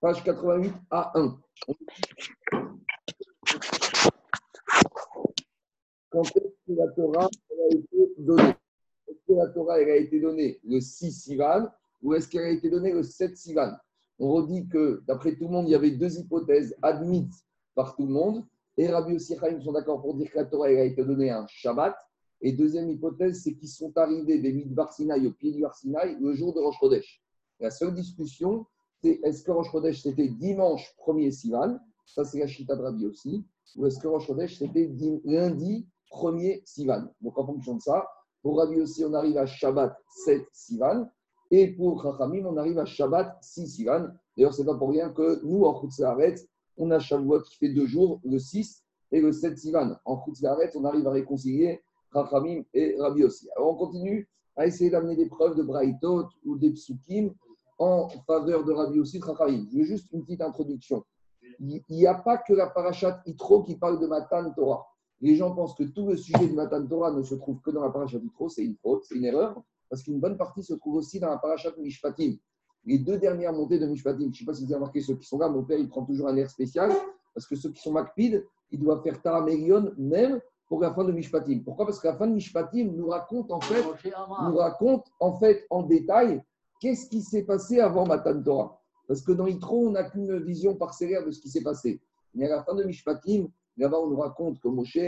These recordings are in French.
Page 88 à 1. Quand est-ce que la Torah a été donnée Est-ce que la Torah elle a été donnée le 6 Sivan ou est-ce qu'elle a été donnée le 7 Sivan? On redit que, d'après tout le monde, il y avait deux hypothèses admises par tout le monde. Et Rabbi aussi Chaim sont d'accord pour dire que la Torah elle a été donnée un Shabbat. Et deuxième hypothèse, c'est qu'ils sont arrivés des Midbar Sinai au pied du Sinaï le jour de Rosh Chodesh. La seule discussion, est-ce que Rosh Chodesh c'était dimanche 1er Sivan Ça, c'est la Chita de Rabbi aussi. Ou est-ce que Rosh Chodesh c'était lundi 1er Sivan Donc, en fonction de ça, pour Rabbi aussi, on arrive à Shabbat 7 Sivan. Et pour Chachamim, on arrive à Shabbat 6 Sivan. D'ailleurs, ce n'est pas pour rien que nous, en Chutzaharet, on a Shavuot qui fait deux jours, le 6 et le 7 Sivan. En Chutzaharet, on arrive à réconcilier Chachamim et Rabbi aussi. Alors, on continue à essayer d'amener des preuves de Braithot ou des Psukim en faveur de Rabbi aussi de Chachamim. Je veux juste une petite introduction. Il n'y a pas que la parachat Itro qui parle de Matan Torah. Les gens pensent que tout le sujet de Matan Torah ne se trouve que dans la parachat Itro. C'est une faute, c'est une erreur, parce qu'une bonne partie se trouve aussi dans la parachat Mishpatim. Les deux dernières montées de Mishpatim, je ne sais pas si vous avez remarqué ceux qui sont là, mon père il prend toujours un air spécial, parce que ceux qui sont Makpid, ils doivent faire Taramelion même pour la fin de Mishpatim. Pourquoi? Parce que la fin de Mishpatim nous raconte en fait, nous raconte en fait en détail qu'est-ce qui s'est passé avant Matan Torah? Parce que dans Yitro, on n'a qu'une vision parcellaire de ce qui s'est passé. Mais à la fin de Mishpatim, là-bas, on nous raconte que Moshe,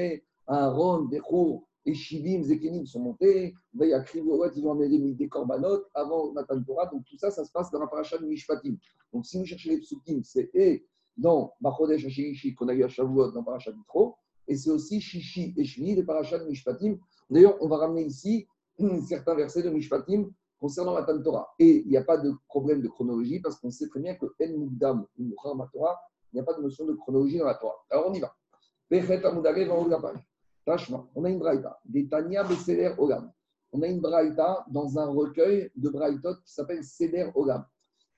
Aaron, Bechor et Shivim, Zekenim sont montés. Il y a Krivowet, ils ont amené des, korbanot avant Matan Torah. Donc tout ça, ça se passe dans la paracha de Mishpatim. Donc si vous cherchez les psukim, c'est et dans Bachodesh Hashirishi qu'on a eu à Shavuot dans paracha d'Yitro, et c'est aussi Shishi et Shvi, des parachas de Mishpatim. D'ailleurs, on va ramener ici certains versets de Mishpatim concernant la Torah. Et il n'y a pas de problème de chronologie parce qu'on sait très bien que En Mugdam ou Torah, il n'y a pas de notion de chronologie dans la Torah. Alors on y va. On a une braïta, des Tania Beseder Ogam. On a une braïta dans un recueil de braïtot qui s'appelle Seder Ogam.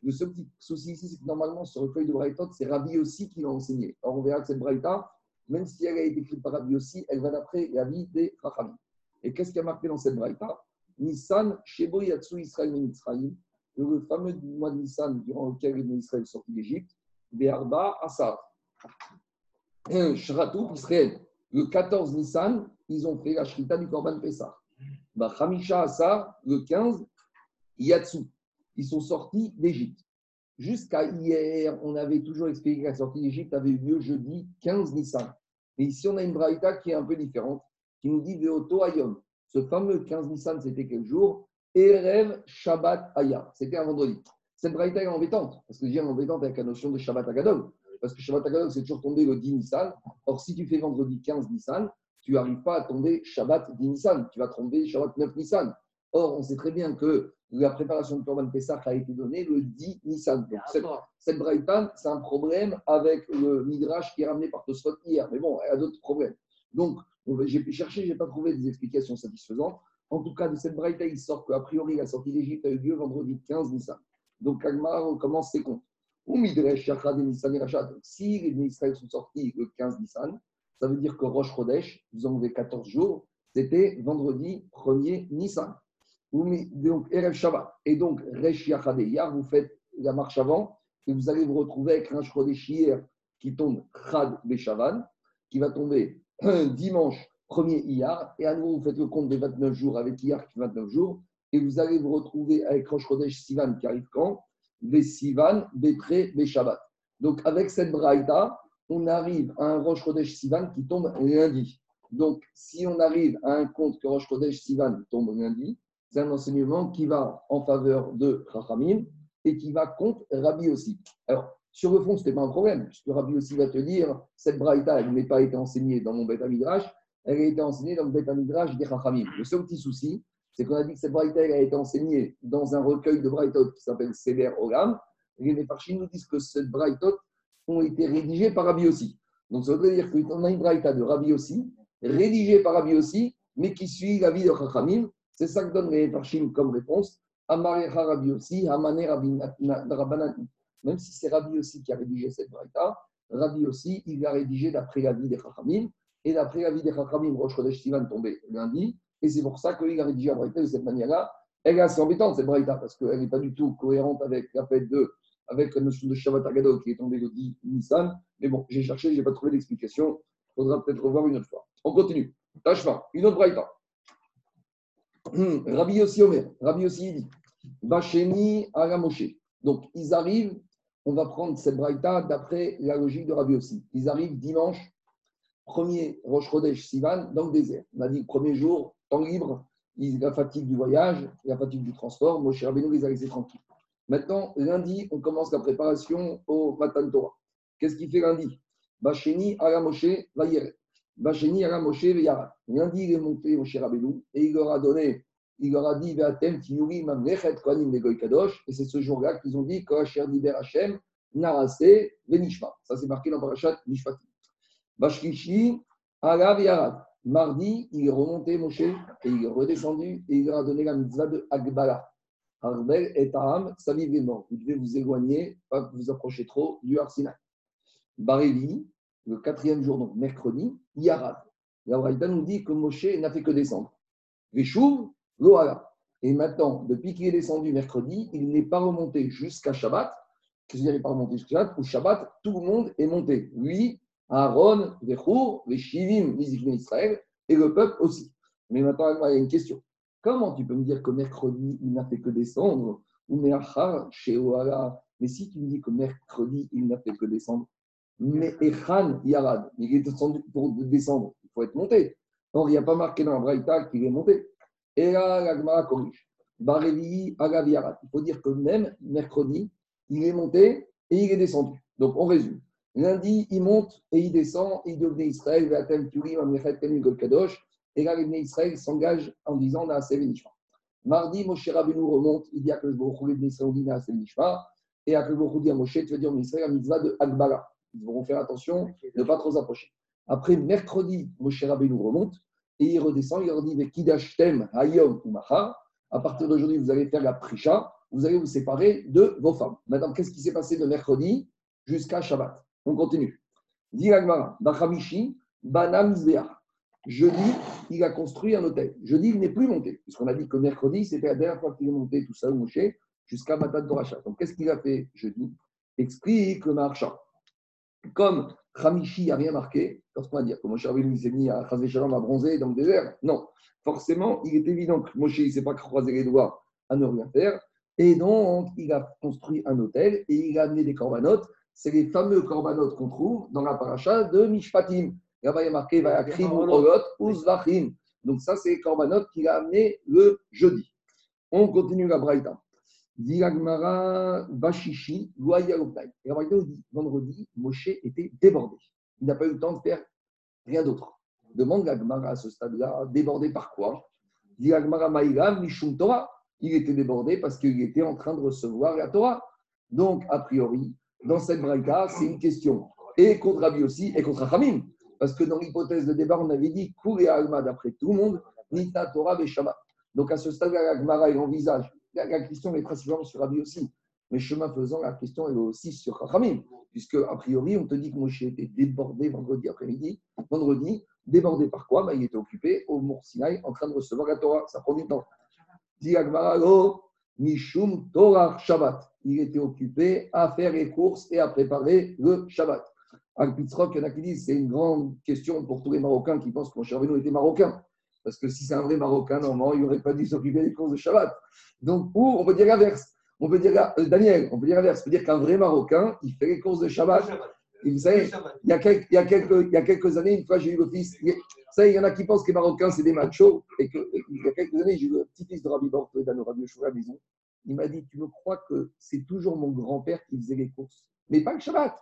Le seul petit souci ici, c'est que normalement, ce recueil de braïtot, c'est Rabbi aussi qui l'a enseigné. Alors on verra que cette braïta, même si elle a été écrite par Rabbi aussi, elle va d'après la vie des Rachamim. Et qu'est-ce qui a marqué dans cette braïta? Nissan, Shebo Yatsu Israël Mitzrayim, le fameux mois de Nissan durant lequel les Israël sorti d'Égypte, Be'arba Asar. Shratou Israël, le 14 Nissan, ils ont fait la Shrita du Korban Pessah. Bah, Hamisha Asar, le 15, Yatsu. Ils sont sortis d'Égypte. Jusqu'à hier, on avait toujours expliqué que la sortie d'Égypte avait eu lieu jeudi 15 Nissan. Et ici, on a une braïta qui est un peu différente, qui nous dit Veoto Ayom. Ce fameux 15 Nissan, c'était quel jour? Erev Shabbat Aya. C'était un vendredi. Cette braïta est embêtante, parce que je dis embêtante avec la notion de Shabbat Agadol. Parce que Shabbat Agadol, c'est toujours tombé le 10 Nissan. Or, si tu fais vendredi 15 Nissan, tu n'arrives pas à tomber Shabbat 10 Nissan. Tu vas tomber Shabbat 9 Nissan. Or, on sait très bien que la préparation de Korban Pessah a été donnée le 10 Nissan. Donc, cette, cette braïta, c'est un problème avec le Midrash qui est ramené par Tosfot hier. Mais bon, elle a d'autres problèmes. Donc, j'ai cherché, je n'ai pas trouvé des explications satisfaisantes. En tout cas, de cette braïta, il sort qu'a priori, la sortie d'Égypte a eu lieu vendredi 15 Nissan. Donc, Agmar commence ses comptes. Ou Midrash, Nissan et. Si les Israël sont sortis le 15 Nissan, ça veut dire que Rosh Chodesh, vous en avez 14 jours, c'était vendredi 1er Nissan. Donc, Erev Shabbat. Et donc, Resh Yachadeyar, vous faites la marche avant et vous allez vous retrouver avec un Chodesh qui tombe Chad Beshavan, qui va tomber dimanche 1er Iyar. Et à nouveau, vous faites le compte des 29 jours avec Iyar qui 29 jours. Et vous allez vous retrouver avec Rosh Chodesh Sivan qui arrive quand? Ve Sivan, Betre, Beshabbat. Donc, avec cette braïta, on arrive à un Rosh Chodesh Sivan qui tombe lundi. Donc, si on arrive à un compte que Rosh Chodesh Sivan tombe lundi, c'est un enseignement qui va en faveur de Chachamim et qui va contre Rabbi aussi. Alors, sur le fond, ce n'était pas un problème, puisque Rabbi aussi va te dire cette braïta, elle n'a pas été enseignée dans mon Beth Midrash, elle a été enseignée dans le Beth Midrash des Chachamim. Le seul petit souci, c'est qu'on a dit que cette braïta, a été enseignée dans un recueil de braïtot qui s'appelle Seder Ogam. Et les Farchim nous disent que cette braïtot ont été rédigées par Rabbi aussi. Donc, ça veut dire qu'on a une braïta de Rabbi aussi, rédigée par Rabbi aussi, mais qui suit la vie de Chachamim. C'est ça que donne les Farshim comme réponse. Amarecha Rabbi aussi, Amane Rabbanan. Même si c'est Rabbi aussi qui a rédigé cette braïta, Rabbi aussi, il a rédigé d'après la vie des Chachamim. Et d'après la vie des Chachamim, Rosh Chodesh Sivan lundi. Et c'est pour ça qu'il a rédigé la braïta de cette manière-là. Elle est assez embêtante, cette braïta, parce qu'elle n'est pas du tout cohérente avec la fête de avec la notion de Shabbat Agadol qui est tombé le 10 Nissan. Mais bon, j'ai cherché, je n'ai pas trouvé d'explication. Il faudra peut-être revoir une autre fois. On continue. Tachma, une autre braïta. Rabbi Yossi Omer, Rabbi Yossi dit Bacheni Moshe. Donc, ils arrivent, on va prendre cette braïta d'après la logique de Rabbi Yossi. Ils arrivent dimanche, premier Rosh Chodesh Sivan, dans le désert. On a dit premier jour, temps libre, la fatigue du voyage, la fatigue du transport. Moshe Rabbeinu les a laissés tranquilles. Maintenant, lundi, on commence la préparation au Matan Torah. Qu'est-ce qu'il fait lundi? Bacheni Ara Moshe Vayeret. Bacheni Ara Moshe Vayara. Lundi, il est monté Moshe Rabbeinu et il leur a donné il leur a dit Kadosh. Et c'est ce jour-là qu'ils ont dit Kohacher Diber Hashem Narase Venishma. Ça, c'est marqué dans Parashat Nishpati. Bashkishi Arav Yarad. Mardi, il est remonté Moshe et il est redescendu et il leur a donné la mitzvah de Agbala. Arbel et Aham, Saviv est mort. Vous devez vous éloigner, pas vous approcher trop du Arsinaï. Barévi, le quatrième jour, donc mercredi, Yarad. La Braïda nous dit que Moshe n'a fait que descendre. Veshuv, et maintenant, depuis qu'il est descendu mercredi, il n'est pas remonté jusqu'à Shabbat. Qu'est-ce pas remonté jusqu'à Shabbat? Au Shabbat, tout le monde est monté. Lui, Aaron, Vechour, les Israël, et le peuple aussi. Mais maintenant, il y a une question. Comment tu peux me dire que mercredi, il n'a fait que descendre? Ou chez Mais si tu me dis que mercredi, il n'a fait que descendre, mais Echan Yarad, il est descendu pour descendre, il faut être monté. Donc, il n'y a pas marqué dans la Braïta qu'il est monté. Et là, l'Agmara corrige. Barévi, Il faut dire que même mercredi, il est monté et il est descendu. Donc, on résume. Lundi, il monte et il descend, il devient Israël, Kadosh. Et là, les Israël s'engage en disant Mardi, Moshe Rabbeinu remonte, il dit à que le Israël et à que le dit à Moshe, tu vas dire Israël, la mitzvah de Agbala. Ils devront faire attention ne pas trop approcher. Après, mercredi, Moshe Rabbeinu remonte et il redescend, il leur dit Kidashtem Hayom ou À partir d'aujourd'hui, vous allez faire la prisha, vous allez vous séparer de vos femmes. Maintenant, qu'est-ce qui s'est passé de mercredi jusqu'à Shabbat? On continue. Bachamishi, Banam Jeudi, il a construit un hôtel. Jeudi, il n'est plus monté, puisqu'on a dit que mercredi, c'était la dernière fois qu'il est monté tout ça Moshe jusqu'à Matan Doracha. Donc, qu'est-ce qu'il a fait? Jeudi Explique le marchand. Comme Khamishi n'a rien marqué, lorsqu'on va dire que Moshe Rabbeinu s'est mis à Chazé Shalom à bronzer dans le désert, non. Forcément, il est évident que Moshe ne s'est pas croisé les doigts à ne rien faire. Et donc, il a construit un hôtel et il a amené des corbanotes. C'est les fameux corbanotes qu'on trouve dans la paracha de Mishpatim. Là-bas, il y a marqué Uzvachim. Donc, ça, c'est les corbanotes qu'il a amené le jeudi. On continue la Braïta. Diragmara Bashishi, Et la dit vendredi, Moshe était débordé. Il n'a pas eu le temps de faire rien d'autre. Demande la à ce stade-là, débordé par quoi? Diragmara Maïram, Mishum Torah. Il était débordé parce qu'il était en train de recevoir la Torah. Donc, a priori, dans cette braïta, c'est une question et contre Rabbi aussi et contre Hamim. Parce que dans l'hypothèse de débat, on avait dit Kour et d'après tout le monde, Nita Torah et Shabbat. Donc à ce stade-là, la il envisage la, question est principalement sur Rabbi aussi. Mais chemin faisant, la question est aussi sur Rachamim, puisque a priori, on te dit que Moshe était débordé vendredi après-midi. Vendredi, débordé par quoi? Bah, Il était occupé au Mont en train de recevoir la Torah. Ça prend du temps. Mishum Torah Shabbat. Il était occupé à faire les courses et à préparer le Shabbat. Al il en c'est une grande question pour tous les Marocains qui pensent que mon cher était marocain. Parce que si c'est un vrai Marocain, normalement, il n'aurait pas dû s'occuper des courses de Shabbat. Donc, ou on peut dire l'inverse. On peut dire, euh, Daniel, on peut dire l'inverse. On peut dire qu'un vrai Marocain, il fait les courses de Shabbat. Et vous savez, il y, a quelques, il, il années, une fois, j'ai eu le fils. Vous savez, il y en a qui pensent que les Marocains, c'est des machos. Et qu'il y a quelques années, j'ai eu le petit-fils de Rabbi Bort, dans le Radio Show à la maison. Il m'a dit Tu me crois que c'est toujours mon grand-père qui faisait les courses? Mais pas le Shabbat.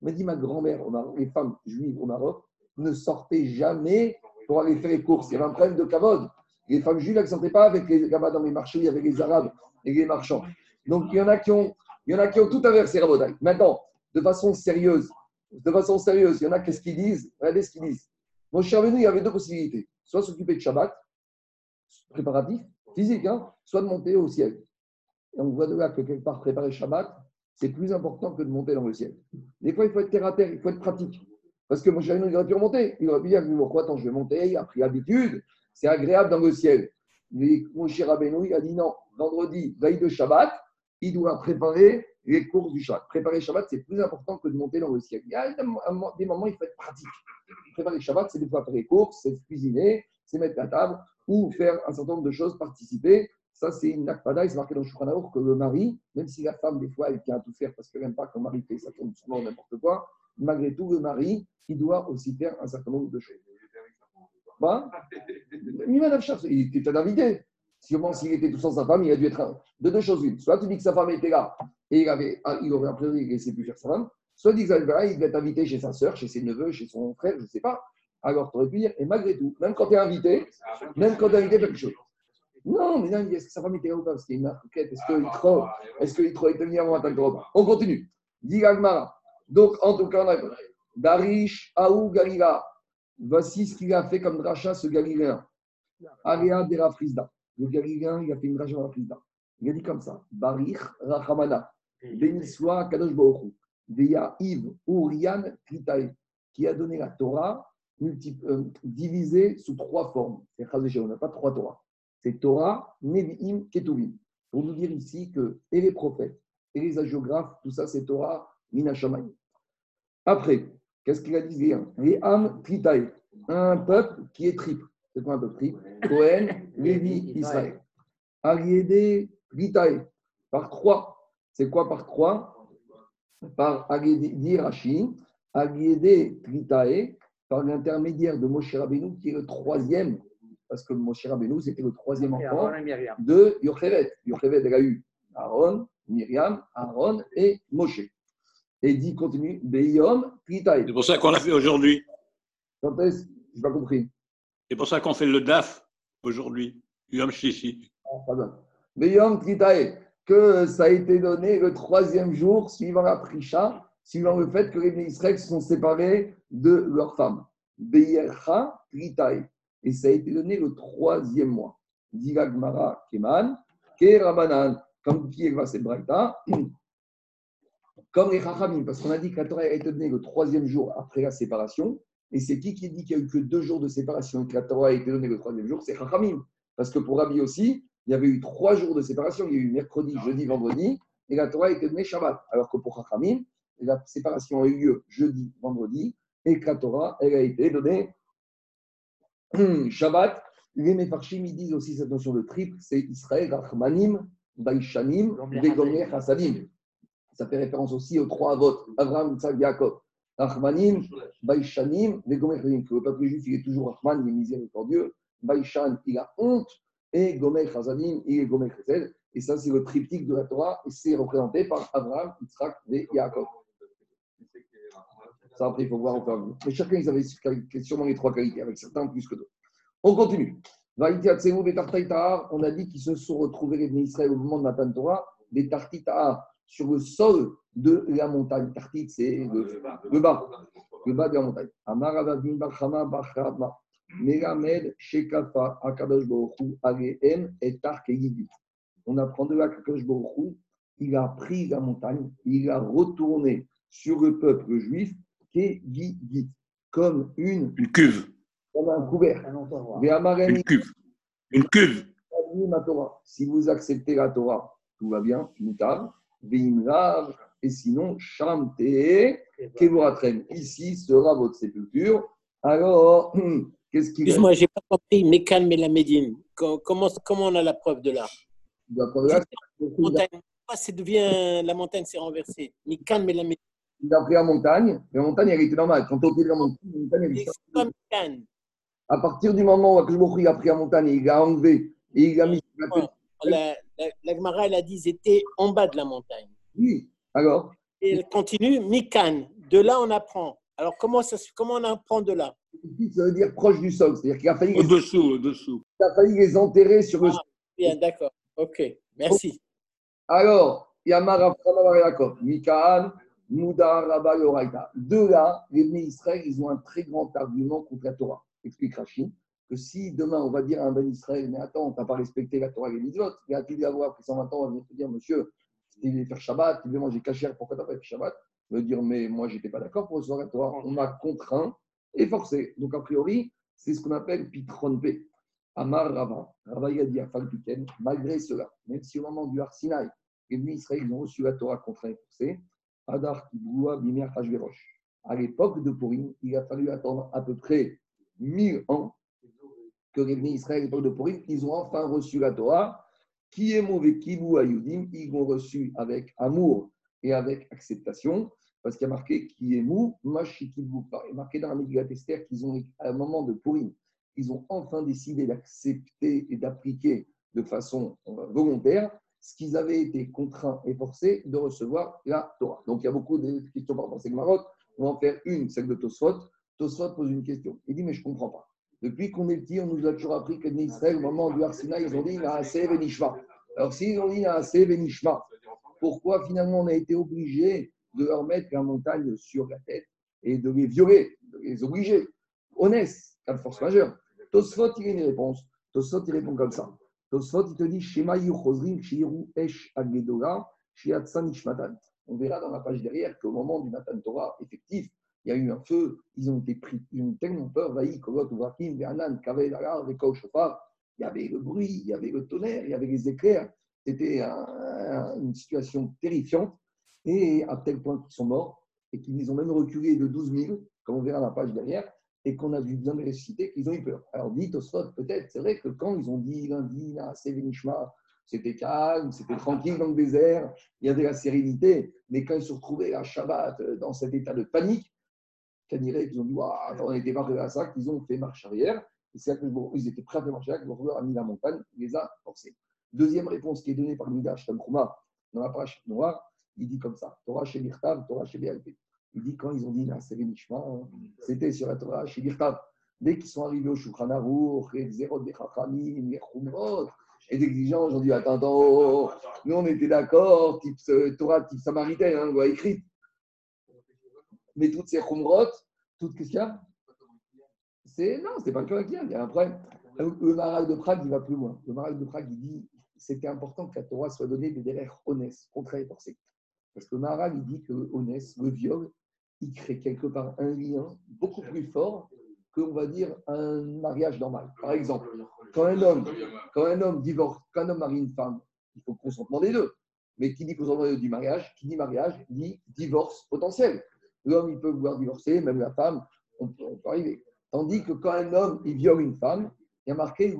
Il m'a dit Ma grand-mère, les femmes juives au Maroc, ne sortaient jamais pour aller faire les courses. Il y avait un problème de cavode. Les femmes juives, elles ne sortaient pas avec les là dans les marchés, avec les Arabes et les marchands. Donc, il y en a qui ont, il y en a qui ont tout inversé. Maintenant, de façon sérieuse, de façon sérieuse, il y en a qu'est-ce qu'ils disent? Regardez ce qu'ils disent. Mon cher venu, il y avait deux possibilités. Soit s'occuper de Shabbat, préparatif, physique, hein, soit de monter au ciel. Et on voit de là que quelque part, préparer Shabbat, c'est plus important que de monter dans le ciel. Des fois, il faut être terre à terre, il faut être pratique. Parce que mon cher il aurait pu remonter. Il aurait pu dire pourquoi attends, je vais monter, il a pris l'habitude, c'est agréable dans le ciel. Mais mon cher il a dit non, vendredi, veille de Shabbat, il doit préparer les courses du Shabbat. Préparer Shabbat, c'est plus important que de monter dans le ciel. Il y a des moments, il faut être pratique. Préparer Shabbat, c'est des fois faire les courses, c'est cuisiner, c'est mettre la table ou faire un certain nombre de choses, participer. Ça, c'est une akpada. Il s'est marqué dans le que le mari, même si la femme, des fois, elle tient à tout faire parce qu'elle n'aime pas que le mari fait ça tombe souvent n'importe quoi, malgré tout, le mari, il doit aussi faire un certain nombre de choses. Bah, il était un invité. Sûrement, s'il était tout sans sa femme, il a dû être de deux choses une. Soit tu dis que sa femme était là et il, avait, ah, il aurait appris il ne laissait plus faire sa femme. Soit tu dis qu'il devait être invité chez sa soeur, chez ses neveux, chez son frère, je ne sais pas. Alors tu aurais pu dire, et malgré tout, même quand tu es invité, même quand tu es invité, quelque chose. Non, mais non, est-ce que sa femme était là ou pas? Parce qu'il y a une enquête. Est-ce qu'il qu'il trop était venu avant repas On continue. Dit Donc, en tout cas, on a Darish, Aou, Galila. Voici ce qu'il a fait comme rachat, ce Galiléen. Aria de Rafrizda. Le Galiléen, il a fait une rachat Rafrizda. Il a dit comme ça Barich, Rachamana. Béni soit Kadosh Baruch Veya Yves, Urian, Kritaï, qui a donné la Torah euh, divisée sous trois formes. C'est on n'a pas trois Torah. C'est Torah, Nevi'im, Ketuvim. Pour nous dire ici que et les prophètes et les agiographes, tout ça c'est Torah, Minashamayim. Après, qu'est-ce qu'il a dit Les Tritaï, un peuple qui est triple. C'est quoi un peuple triple Cohen, Lévi, Israël. Ariédé, Tritaï, par trois. C'est quoi par trois? Par Ariédé, Rashi, Ariédé, Tritaï, par l'intermédiaire de Moshe Rabbeinu, qui est le troisième parce que Moshe Rabbeinu, c'était le troisième enfant de Yocheved. Yocheved, elle a eu Aaron, Myriam, Aaron et Moshe. Et dit, continue, Beyom, C'est pour ça qu'on l'a fait aujourd'hui. Quand est-ce Je n'ai pas compris? C'est pour ça qu'on fait le DAF aujourd'hui, Yom Shishi. Ah, pardon. Beyom, Tritae, que ça a été donné le troisième jour suivant la Prisha, suivant le fait que les Israël sont séparés de leurs femmes. Beyercha, Tritae et ça a été donné le troisième mois. Gmara Keman, Ke Rabanan, comme qui est Braïta, comme les Chachamim, parce qu'on a dit que la Torah a été donnée le troisième jour après la séparation, et c'est qui qui dit qu'il n'y a eu que deux jours de séparation et que la Torah a été donnée le troisième jour? C'est Chachamim. Parce que pour Rabbi aussi, il y avait eu trois jours de séparation. Il y a eu mercredi, jeudi, vendredi, et la Torah a été donnée Shabbat. Alors que pour Chachamim, la séparation a eu lieu jeudi, vendredi, et que la Torah, elle a été donnée Shabbat, les Mefarshim, ils disent aussi cette notion de triple, c'est Israël, Rachmanim, Baishanim, Begomer, Hasadim. Ça fait référence aussi aux trois votes, Abraham, Isaac, Yaakov. Rachmanim, Baishanim, Hasadim. Le peuple juif, il est toujours Rachman, il est miséricordieux. Baishan, il a honte. Et Gomer, Hasadim, il est Gomer. Et ça, c'est le triptyque de la Torah, et c'est représenté par Abraham, Isaac et Yaakov. Ça, après, il faut voir au Mais chacun, ils avaient sûrement les trois qualités, avec certains plus que d'autres. On continue. On a dit qu'ils se sont retrouvés, les Israël, au moment de la Torah, des Tartita sur le sol de la montagne. Tartit, c'est le, le, bas, le bas de la montagne. Amaravadin Bachama Bachrama. Melamed Shekafa Akadosh Baruchu Aleem et Tark On apprend de là qu'Akadosh Baruchu, il a pris la montagne, il a retourné sur le peuple juif comme une, une cuve. Comme un couvert. Une cuve. Une cuve. Si vous acceptez la Torah, tout va bien, Et sinon, Shamte, Kevoratrem. Ici sera votre sépulture. Alors, qu'est-ce qu'il Excuse-moi, je n'ai pas compris. Mécan Mélamédine, comment, comment on a la preuve de là? La preuve ça devient, la montagne s'est renversée? Mécan Mélamédine il a pris la montagne, la montagne, elle était normale. Quand on de la montagne, la montagne, elle était À partir du moment où Akashbokhi a pris la montagne, il a enlevé et il a mis. La, la, la Gemara, elle a dit étaient en bas de la montagne. Oui, alors Et elle continue, Mikan. De là, on apprend. Alors, comment, ça, comment on apprend de là? Ça veut dire proche du sol. C'est-à-dire qu'il a failli. Au-dessous, au-dessous. Il a failli les enterrer sur le ah, sol. Bien, d'accord. Ok, merci. Alors, Yamara Yaakov, Mikan. Mouda, Rabba. De là, les Israël, ils ont un très grand argument contre la Torah. Explique Rachid que si demain on va dire à un Ben Israël, mais attends, tu n'as pas respecté la Torah et les mitzvot, il a t avoir après 120 ans, on va te dire, monsieur, tu devais faire Shabbat, tu devais manger cachère, pourquoi tu n'as pas fait Shabbat? Il va dire, mais moi, je n'étais pas d'accord pour recevoir la Torah. On m'a contraint et forcé. Donc, a priori, c'est ce qu'on appelle Pitron P. Amar Rava. Rava, a dit à malgré cela, même si au moment du Arsinaï, les Bnei Israël ont reçu la Torah contraint et forcé. Adar Kiboua Bimer Hashverosh. À l'époque de Purim, il a fallu attendre à peu près 1000 ans que les Bnei Israël, à l'époque de Purim, ils ont enfin reçu la Torah. Qui est mauvais Kibu Ayudim Ils l'ont reçu avec amour et avec acceptation parce qu'il y a marqué qui est mou, Kibu. Il est marqué dans la Megillat Esther qu'ils ont, à un moment de Purim, ils ont enfin décidé d'accepter et d'appliquer de façon euh, volontaire ce qu'ils avaient été contraints et forcés de recevoir la Torah. Donc il y a beaucoup de questions par rapport à Maroc. On va en faire une, celle de Tosfot. Tosfot pose une question. Il dit Mais je ne comprends pas. Depuis qu'on est petit, on nous a toujours appris que Israël, au moment du Arsina, ils ont dit Naaseh Benishma. Alors s'ils ont dit Naaseh Benishma, pourquoi finalement on a été obligé de leur mettre la montagne sur la tête et de les violer, de les obliger? Honnête, de force majeure. Tosfot, il a une réponse. Tosfot, il répond comme ça. Tosfot, il te dit Shema Shiru Esh Agedora Shiatsan Ishmatan. On verra dans la page derrière qu'au moment du Matan Torah effectif, il y a eu un feu, ils ont été pris, ils ont tellement peur. Il y avait le bruit, il y avait le tonnerre, il y avait les éclairs. C'était une situation terrifiante. Et à tel point qu'ils sont morts et qu'ils ont même reculé de 12 000, comme on verra la page derrière, et qu'on a vu besoin de ressusciter, qu'ils ont eu peur. Alors, dit Tosfot, peut-être, c'est vrai que quand ils ont dit lundi, là, c'est Vénishma, c'était calme, c'était tranquille dans le désert, il y avait la sérénité, mais quand ils se retrouvaient à Shabbat euh, dans cet état de panique, dirait qu'ils ont dit, on était pas à ça, qu'ils ont fait marche arrière, et c'est là qu'ils étaient prêts à faire marche arrière, que le a mis la montagne, il les a forcés. Deuxième réponse qui est donnée par Midash Tankhuma dans la page noire, il dit comme ça Torah chez Birtav, Torah chez BLP. Il dit quand ils ont dit c'est Nishma, c'était sur la Torah chez Birtav. Dès qu'ils sont arrivés au Shulchan Aruch, les Zerot des Chachamim, les Chumrot, les ils ont dit Attends, attends, nous on était d'accord, type Torah, type samaritain, hein, loi écrite. Mais toutes ces Chumrot, toutes qu'est-ce qu'il y a c'est, Non, c'est pas le cas il y a un problème. Le Maral de Prague, il va plus loin. Le Maral de Prague, il dit c'était important que la Torah soit donnée des derrière honnêtes, contraires et forcés. Parce que Maharal, il dit que le honnête, le viol, il crée quelque part un lien beaucoup plus fort que, on va dire, un mariage normal. Par exemple, quand un homme, quand un homme divorce, quand un homme marie une femme, il faut le consentement des deux. Mais qui dit consentement du mariage, qui dit mariage, dit divorce potentiel. L'homme, il peut vouloir divorcer, même la femme, on peut, arriver. Tandis que quand un homme, il viole une femme, il y a marqué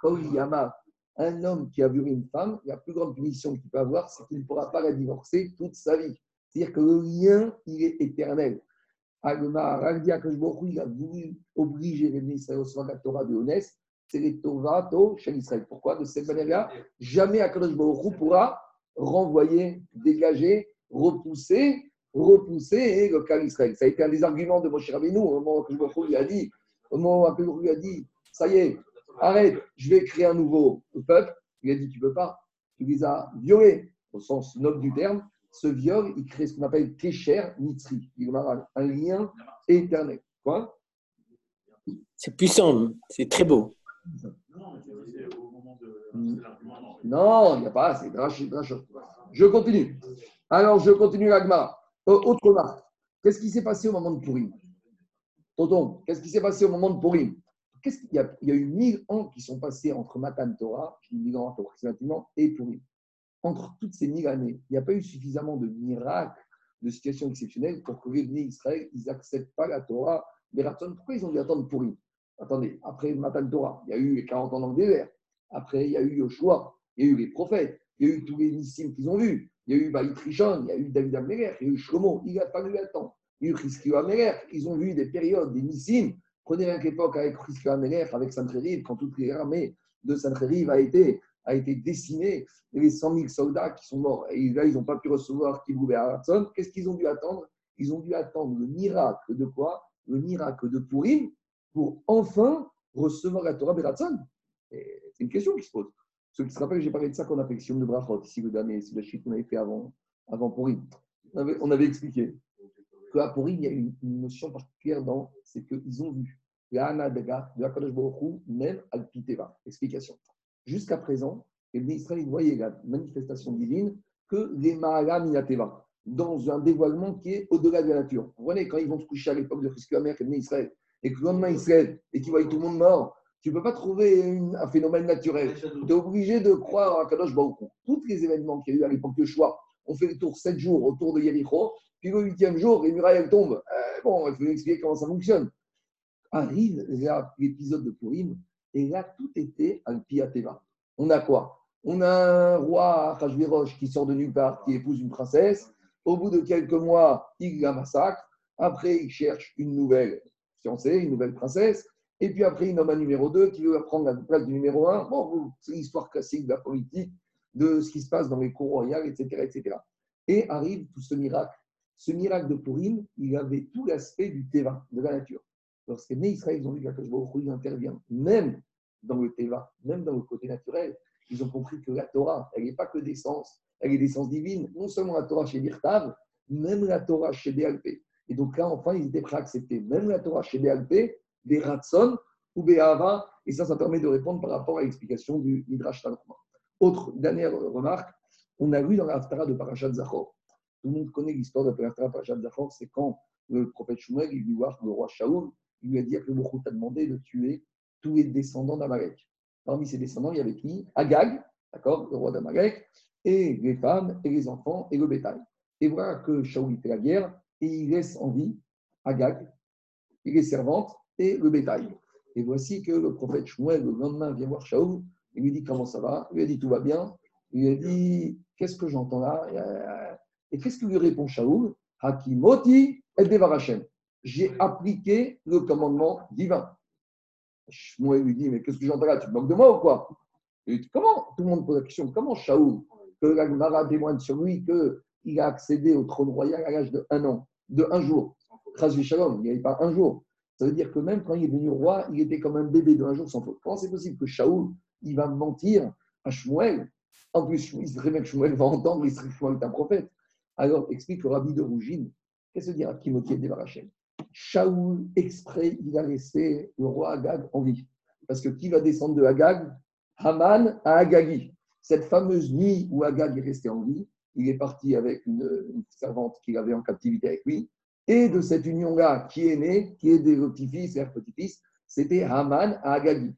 Koyama un homme qui a vu une femme, la plus grande punition qu'il peut avoir, c'est qu'il ne pourra pas la divorcer toute sa vie. C'est-à-dire que le lien, il est éternel. Kajboru, il a voulu obliger les ministres à la Torah de Honest, c'est les Tovato chez Israël. Pourquoi? De cette manière-là, jamais Akadosh Baruch pourra renvoyer, dégager, repousser, repousser le cas d'Israël. Ça a été un des arguments de Moshe Rabbeinu au moment où lui a dit, au moment où lui a dit, ça y est, arrête, je vais créer un nouveau peuple. Il a dit, tu ne peux pas. Tu les as violés, au sens noble du terme. Ce viol, il crée ce qu'on appelle Kesher Mitzri. Il a un lien éternel. Quoi? C'est puissant, c'est très beau. Non, il n'y a pas, c'est Je continue. Alors, je continue l'agma. Euh, autre marque. Qu'est-ce qui s'est passé au moment de Purim? Tonton, qu'est-ce qui s'est passé au moment de Purim? Qu'est-ce qu'il y, a, il y a eu mille ans qui sont passés entre Matan Torah, je dis mille ans approximativement, et Purim. Entre toutes ces mille années, il n'y a pas eu suffisamment de miracles, de situations exceptionnelles pour que les Israël, ils n'acceptent pas la Torah. Mais pourquoi ils ont dû attendre Purim? Attendez, après Matan Torah, il y a eu les 40 ans dans le. Après, il y a eu Yoshua, il y a eu les prophètes, il y a eu tous les missiles qu'ils ont vus. Il y a eu Baït Rishon, il y a eu David Améler, il y a eu Shlomo. Il a pas eu attendre. Il y a eu Chizkiyo Améler. Ils ont vu des périodes, des missiles Prenez l'époque avec Christian Améler, avec Sancheriv, quand toute l'armée de Sancheriv a été, a été décimée, et les 100 000 soldats qui sont morts, et là, ils n'ont pas pu recevoir Kibbou et Haratzon, qu'est-ce qu'ils ont dû attendre? Ils ont dû attendre le miracle de quoi? Le miracle de Purim pour enfin recevoir la Torah Beratzon. C'est une question qui se pose. Ceux qui se rappellent, j'ai parlé de ça qu'on appelle Sion de Brachot, ici le dernier, c'est le chiffre qu'on avait fait avant, avant Purim. On avait, on avait expliqué qu'à Purim, il y a une, notion particulière dans c'est qu'ils ont vu la Anadaga de la Kadosh même al Piteva. Explication. Jusqu'à présent, les Israël voyaient la manifestation divine que les Mahala Minateva, dans un dévoilement qui est au-delà de la nature. Vous voyez, quand ils vont se coucher à l'époque de Christ Amer, les Israël, et que le lendemain Israël, et qu'ils voient tout le monde mort, Tu ne peux pas trouver une- un phénomène naturel. Tu es obligé de croire à Kadosh Baruch. Tous les événements qu'il y a eu à l'époque de Shoah, on fait le tour 7 jours autour de Yericho, puis le huitième jour, les murailles elles tombent. Euh, bon, il faut expliquer comment ça fonctionne. Arrive l'épisode de Purim, et là, tout était un Piateva. On a quoi? On a un roi, Rajvirosh, qui sort de nulle part, qui épouse une princesse. Au bout de quelques mois, il la massacre. Après, il cherche une nouvelle fiancée, une nouvelle princesse. Et puis après, il nomme un numéro 2 qui veut prendre la place du numéro 1. Bon, c'est l'histoire classique de la politique, de ce qui se passe dans les cours royales, etc., etc. Et arrive tout ce miracle. Ce miracle de Purim, il avait tout l'aspect du Teva, de la nature. Lorsque les Israël, ils ont vu Hu, il intervient, même dans le Teva, même dans le côté naturel, ils ont compris que la Torah, elle n'est pas que d'essence, elle est d'essence divine. Non seulement la Torah chez Birtav, même la Torah chez DLP. Et donc là, enfin, ils étaient prêts à accepter même la Torah chez DLP, des Ratson ou Be'ava. Et ça, ça permet de répondre par rapport à l'explication du Midrash Tanchuma. Autre dernière remarque, on a lu dans l'Aftara de Parashat Zachor. Tout le monde connaît l'histoire de l'Aftara de Parashat Zachor. C'est quand le prophète Shmuel, il lui voir le roi Shaoul, il lui a dit que le Baruch t'a demandé de tuer tous les descendants d'Amalek. Parmi ses descendants, il y avait qui? Agag, d'accord, le roi d'Amalek, et les femmes, et les enfants, et le bétail. Et voilà que Shaoul fait la guerre, et il laisse en vie Agag, et les servantes, et le bétail. Et voici que le prophète Shmuel, le lendemain, vient voir Shaoul, il lui dit comment ça va, il lui a dit tout va bien, il lui a dit qu'est-ce que j'entends là? Et qu'est-ce que lui répond Shaoul? Hakimoti et Devarachem. J'ai appliqué le commandement divin. Shmuel lui dit, mais qu'est-ce que j'entends là? Tu te moques de moi ou quoi? Il Comment? Tout le monde pose la question. Comment Shaoul, que la Gemara témoigne sur lui qu'il a accédé au trône royal à l'âge de un an, de un jour Shalom, il n'y avait pas un jour. Ça veut dire que même quand il est devenu roi, il était comme un bébé de un jour sans faute. Comment c'est possible que Shaoul, il va mentir à Shmuel En plus, il serait Shmuel va entendre, il Shmuel est un prophète. Alors, explique le rabbi de Rougine, qu'est-ce que dire Kimoti et Devarachem Shaoul, exprès, il a laissé le roi Agag en vie. Parce que qui va descendre de Agag? Haman à Agagi. Cette fameuse nuit où Agag est resté en vie, il est parti avec une, une servante qu'il avait en captivité avec lui. Et de cette union-là, qui est née, qui est des petits-fils et petits-fils, c'était Haman à Agagi.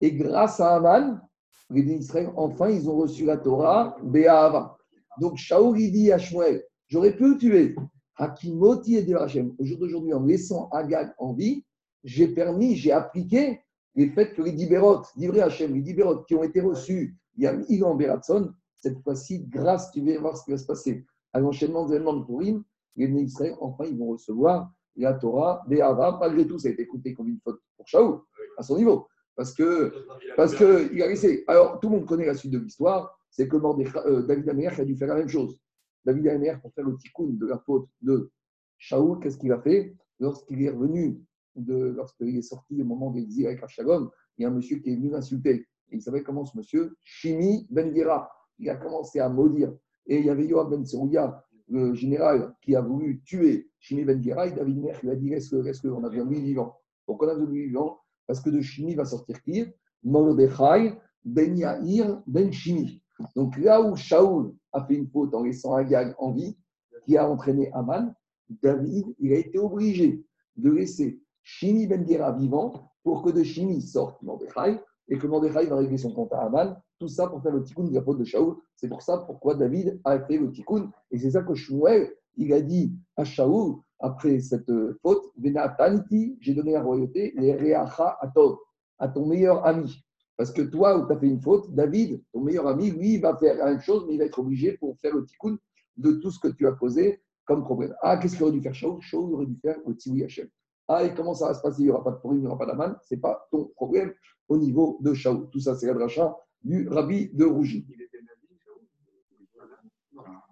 Et grâce à Haman, les Israël, enfin, ils ont reçu la Torah, Béahava. Donc Shaoul, il dit à j'aurais pu le tuer, Hakimoti et Devachem. Au jour d'aujourd'hui, en laissant Agag en vie, j'ai permis, j'ai appliqué les faits que les Dibérot, d'Ivré Hachem, les Dibérot qui ont été reçus il y a en Beratson, cette fois-ci, grâce, tu vas voir ce qui va se passer, à l'enchaînement des événements de Purim, les Israël, enfin, ils vont recevoir la Torah, Béhava. Malgré tout, ça a été écouté comme une faute pour Shaoul, à son niveau. Parce que, parce que il a laissé. Alors, tout le monde connaît la suite de l'histoire, c'est que euh, David Améler a dû faire la même chose. David Améler, pour faire le tikkun de la faute de Shaoul, qu'est-ce qu'il a fait? Lorsqu'il est revenu, lorsqu'il est sorti au moment de l'exil avec Abshalom, il y a un monsieur qui est venu l'insulter. Et il savait comment ce monsieur, Shimi Ben Gira, il a commencé à maudire. Et il y avait Yoav Ben Serouya, le général, qui a voulu tuer Shimi Ben Gira. Et David Améler lui a dit Laisse-le, laisse-le, on a besoin lui vivant. Pourquoi on a besoin de lui vivant? Parce que de Shimi va sortir qui? Mordechai Ben Yair Ben Shimi. Donc là où Shaoul a fait une faute en laissant Agag en vie, qui a entraîné Aman, David, il a été obligé de laisser Shimi Ben Gera vivant pour que de Shimi sorte Mordechai et que Mordechai va régler son compte à Aman. Tout ça pour faire le tikkun de la faute de Shaoul. C'est pour ça pourquoi David a fait le tikkun. Et c'est ça que Shmuel, il a dit à Shaoul, après cette euh, faute, j'ai donné la royauté, les Reacha Atov, à ton meilleur ami. Parce que toi, où tu as fait une faute, David, ton meilleur ami, lui, il va faire la même chose, mais il va être obligé pour faire le tikkun de tout ce que tu as causé comme problème. Ah, qu'est-ce qu'il aurait dû faire Shaoul Shaoul aurait dû faire le Tiwi Hachem. Ah, et comment ça va se passer? Il n'y aura pas de problème, il n'y aura pas d'aman. Ce n'est pas ton problème au niveau de Shaoul. Tout ça, c'est la dracha du rabbi de Rougi.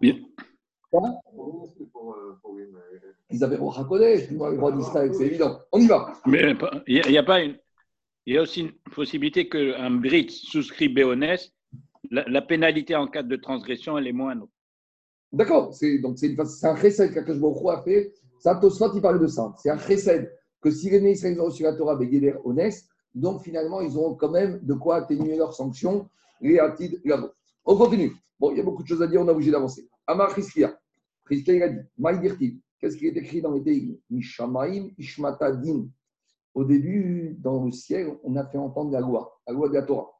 Bien. Ils avaient Rocha Kodesh, dis moi, les rois d'Israël, c'est évident. On y va. Mais il n'y a, il y a pas une. Il y a aussi une possibilité qu'un Brit souscrit Béonès, la, la pénalité en cas de transgression, elle est moindre. D'accord, c'est donc c'est un chesed qu'Akash Baruch Hu a fait. Ça, Tosfot, il parlait de ça. C'est un chesed que si les Israéliens ont reçu la Torah, Begeder Honest, donc finalement, ils auront quand même de quoi atténuer leurs sanctions, les Atid, Gabo. On continue. Bon, il y a beaucoup de choses à dire, on est obligé d'avancer. Amar Chizkia. Chizkia, il a dit Maïdirtiv. Qu'est-ce qui est écrit dans les Teilim Mishamaim Ishmata Din. Au début, dans le ciel, on a fait entendre la loi, la loi de la Torah.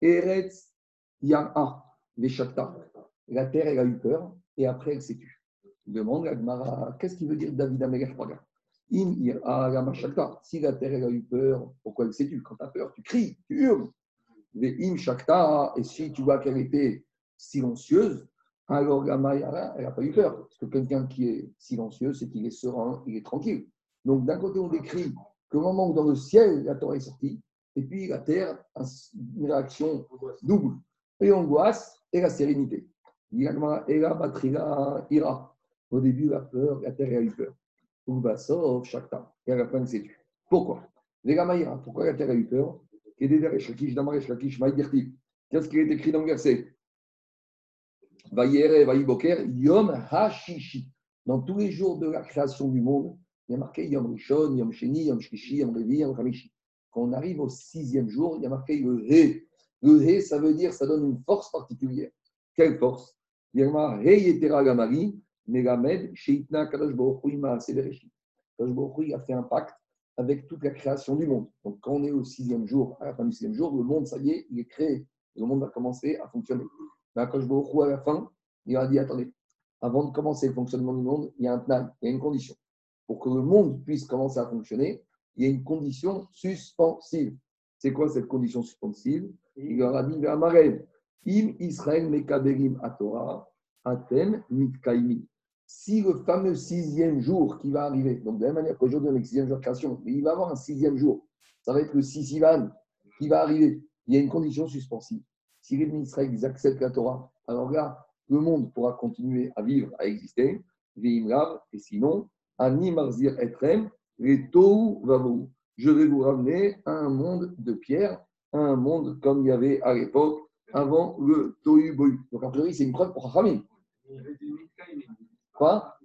Eretz Yam'a, Veshakta. La terre, elle a eu peur et après, elle s'est tue. Demande à Gmara, qu'est-ce qu'il veut dire David Amelech Im Si la terre, a eu peur, pourquoi elle s'est tue Quand tu as peur, tu cries, tu hurles. Im Shakta, et si tu vois qu'elle était silencieuse, alors la Mayara, elle n'a pas eu peur. Parce que quelqu'un qui est silencieux, c'est qu'il est serein, il est tranquille. Donc d'un côté, on décrit que moment où dans le ciel, la Torah est sortie, et puis la terre, une réaction double, et angoisse et la sérénité. Au début, la peur, la terre a eu peur. Chaque temps. Et à la fin, c'est tu. Pourquoi? Pourquoi la terre a eu peur? Qu'est-ce qui est écrit dans le verset? Yom Hashishi. Dans tous les jours de la création du monde, il y a marqué Yom Rishon, Yom Sheni, Yom Shkishi, Yom Revi, Yom Hamishi. Quand on arrive au sixième jour, il y a marqué le He. Le He, ça veut dire, ça donne une force particulière. Quelle force? Il y a Gamari, Megamed, Sheitna Kadosh Baruch Hu Ima Kadosh Baruch a fait un pacte avec toute la création du monde. Donc, quand on est au sixième jour, à la fin du sixième jour, le monde, ça y est, il est créé. Le monde va commencer à fonctionner. Mais Akash Baruch à la fin, il a dit attendez, avant de commencer le fonctionnement du monde, il y a un plan, il y a une condition pour que le monde puisse commencer à fonctionner, il y a une condition suspensive. C'est quoi cette condition suspensive? Il leur a dit Im Israël mekaberim Torah, atem mitkaimi. Si le fameux sixième jour qui va arriver, donc de la même manière qu'aujourd'hui on est le sixième jour de création, mais il va avoir un sixième jour, ça va être le Sisivan qui va arriver. Il y a une condition suspensive. Si les Israël ils acceptent la Torah, alors là, le monde pourra continuer à vivre, à exister, et sinon, Ani Marzir Etrem, Vavou. Je vais vous ramener à un monde de pierre, à un monde comme il y avait à l'époque, avant le Tohu Bohu. Donc, a priori, c'est une preuve pour Hachamim. Quoi?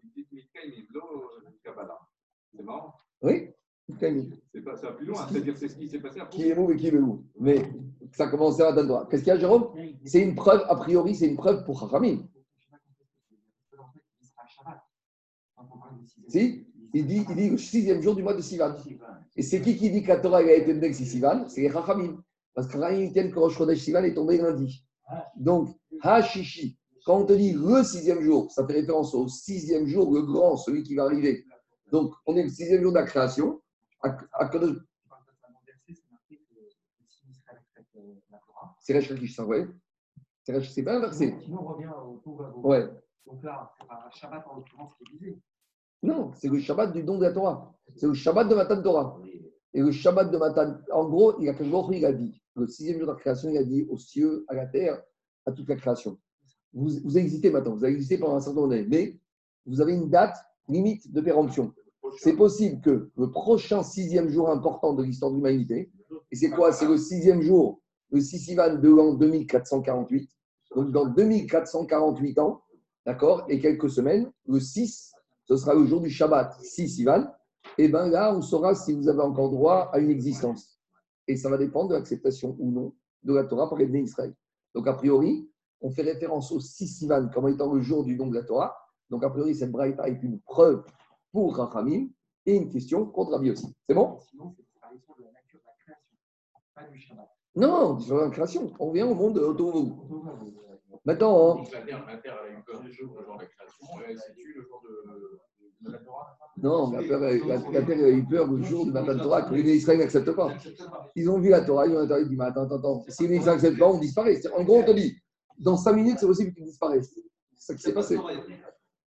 C'est marrant. Oui, c'est pas ça plus loin, c'est-à-dire c'est ce qui s'est passé après. Qui est où et qui est où Mais ça commence à droit. Qu'est-ce qu'il y a, Jérôme? C'est une preuve, a priori, c'est une preuve pour Hachamim. Si il dit, il dit le sixième jour du mois de Sivan. Et c'est qui qui dit que la Torah a été donnée Sivan? C'est les Chachamim. Parce que Chachamim tiennent que Rosh Chodesh Sivan est tombé lundi. Donc, Hashishi, quand on te dit le sixième jour, ça fait référence au sixième jour, le grand, celui qui va arriver. Donc, on est le sixième jour de la création. C'est Rachel qui ça, ouais. C'est pas inversé. Sinon, on revient au Ouais. Donc là, c'est Shabbat en l'occurrence qui est visé. Non, c'est le Shabbat du don de la Torah. C'est le Shabbat de Matan Torah. Et le Shabbat de Matan, en gros, il a, il a dit, le sixième jour de la création, il a dit aux cieux, à la terre, à toute la création. Vous, vous existez maintenant, vous avez existé pendant un certain nombre d'années, mais vous avez une date limite de péremption. C'est possible que le prochain sixième jour important de l'histoire de l'humanité, et c'est quoi? C'est le sixième jour, le Sissivan de l'an 2448. Donc dans 2448 ans, d'accord, et quelques semaines, le 6, ce sera le jour du Shabbat, 6 Ivan, et bien là, on saura si vous avez encore droit à une existence. Et ça va dépendre de l'acceptation ou non de la Torah par Israël. Donc, a priori, on fait référence au 6 Ivan comme étant le jour du don de la Torah. Donc, a priori, cette braïta est une preuve pour Rachamim et une question contre Rabbi aussi. C'est bon? Sinon, c'est disparition de la nature de la création, pas du Shabbat. Non, de la création. On vient au monde de l'auto Maintenant. Hein. La Terre, a eu peur du jour de la création et elle s'est tue le jour de, la Torah. Non, la, Terre a eu peur le jour de la Torah que les Israéliens n'acceptent pas. Ils ont vu la Torah, ils ont dit mais attends, attends, attends. Si les Israéliens n'acceptent pas, on disparaît. En gros, on te dit dans 5 minutes, c'est possible qu'ils disparaissent. C'est ça qui s'est passé.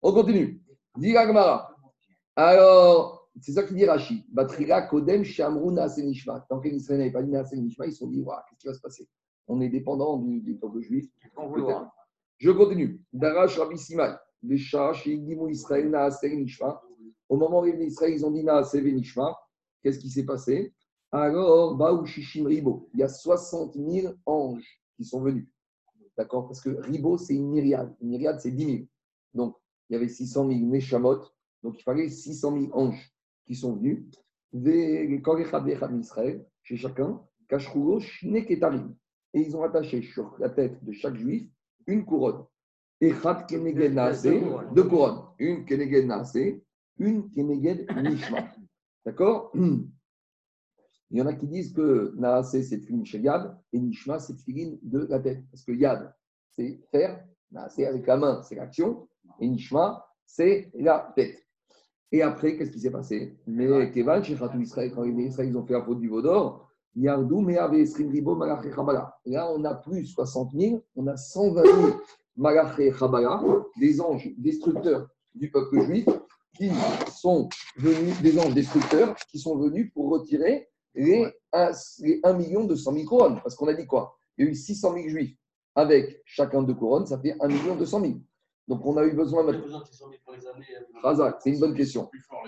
On continue. Gmara. Alors, c'est ça qu'il dit Rashi. Batriga Kodem Shamruna Senishma. Tant que les Israéliens n'avaient pas dit Senishma, ils se sont dit qu'est-ce qui va se passer? On est dépendant du, du peuple juif. Je continue. Darash Rabbi Simai, Israël, Au moment où les Israël, ils ont dit Naaseh Nishma, qu'est-ce qui s'est passé? Alors, Baou Shishim Ribo, il y a 60 000 anges qui sont venus. D'accord? Parce que Ribo, c'est une myriade. Une myriade, c'est 10 000. Donc, il y avait 600 000 Neshamot. Donc, il fallait 600 000 anges qui sont venus. Chez chacun, et ils ont attaché sur la tête de chaque juif une couronne. Et deux couronnes. Une keneged nase, une keneged nishma. D'accord? Il y en a qui disent que Naase, c'est Tfilin chez Yad, et Nishma, c'est Tfilin de la tête. Parce que Yad, c'est faire, Naase avec la main, c'est l'action, et Nishma, c'est la tête. Et après, qu'est-ce qui s'est passé? Mais Kevan, chez Khatou Israël, quand les Israël, ils ont fait la faute du veau d'or, Yardou, Meave, Esrim Ribo, Malaché Chabala. Là, on a plus 60 000, on a 120 000 Malaché Chabala, des anges destructeurs du peuple juif, qui sont venus, des anges destructeurs, qui sont venus pour retirer les 1, les 1 million 200 000 couronnes. Parce qu'on a dit quoi? Il y a eu 600 000 juifs avec chacun deux couronnes, ça fait 1 million 200 000. Donc on a eu besoin maintenant. besoin qu'ils ont mis pour les années euh, Razak, c'est une bonne question. Fort.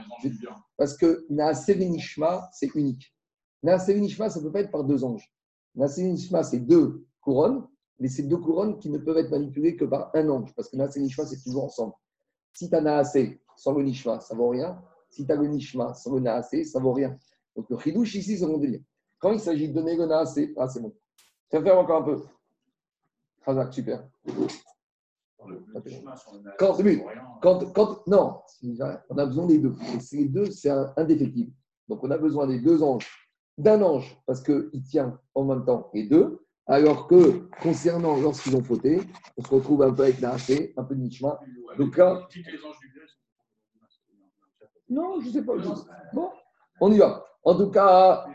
Parce que Naaseh Nishma, c'est unique. Naaseh Nishma, ça ne peut pas être par deux anges. Naaseh Nishma, c'est deux couronnes, mais c'est deux couronnes qui ne peuvent être manipulées que par un ange. Parce que Naaseh Nishma, c'est toujours ensemble. Si tu as Naaseh sans le Nishma, ça ne vaut rien. Si tu as le Nishma sans le Naaseh, ça ne vaut rien. Donc le Chidouche ici, c'est mon délire. Quand il s'agit de donner le Naaseh, ah, c'est bon. Ça faire encore un peu. Razak, super. Quand- oui, Quand, quand, non, on a besoin des deux. Et ces deux, c'est indéfectible. Donc, on a besoin des deux anges, d'un ange, parce qu'il tient en même temps les deux, alors que concernant lorsqu'ils ont fauté, on se retrouve un peu avec Naasé, un peu de Nishma. Donc là- Non, je ne sais pas. Bon, on y va. En tout cas,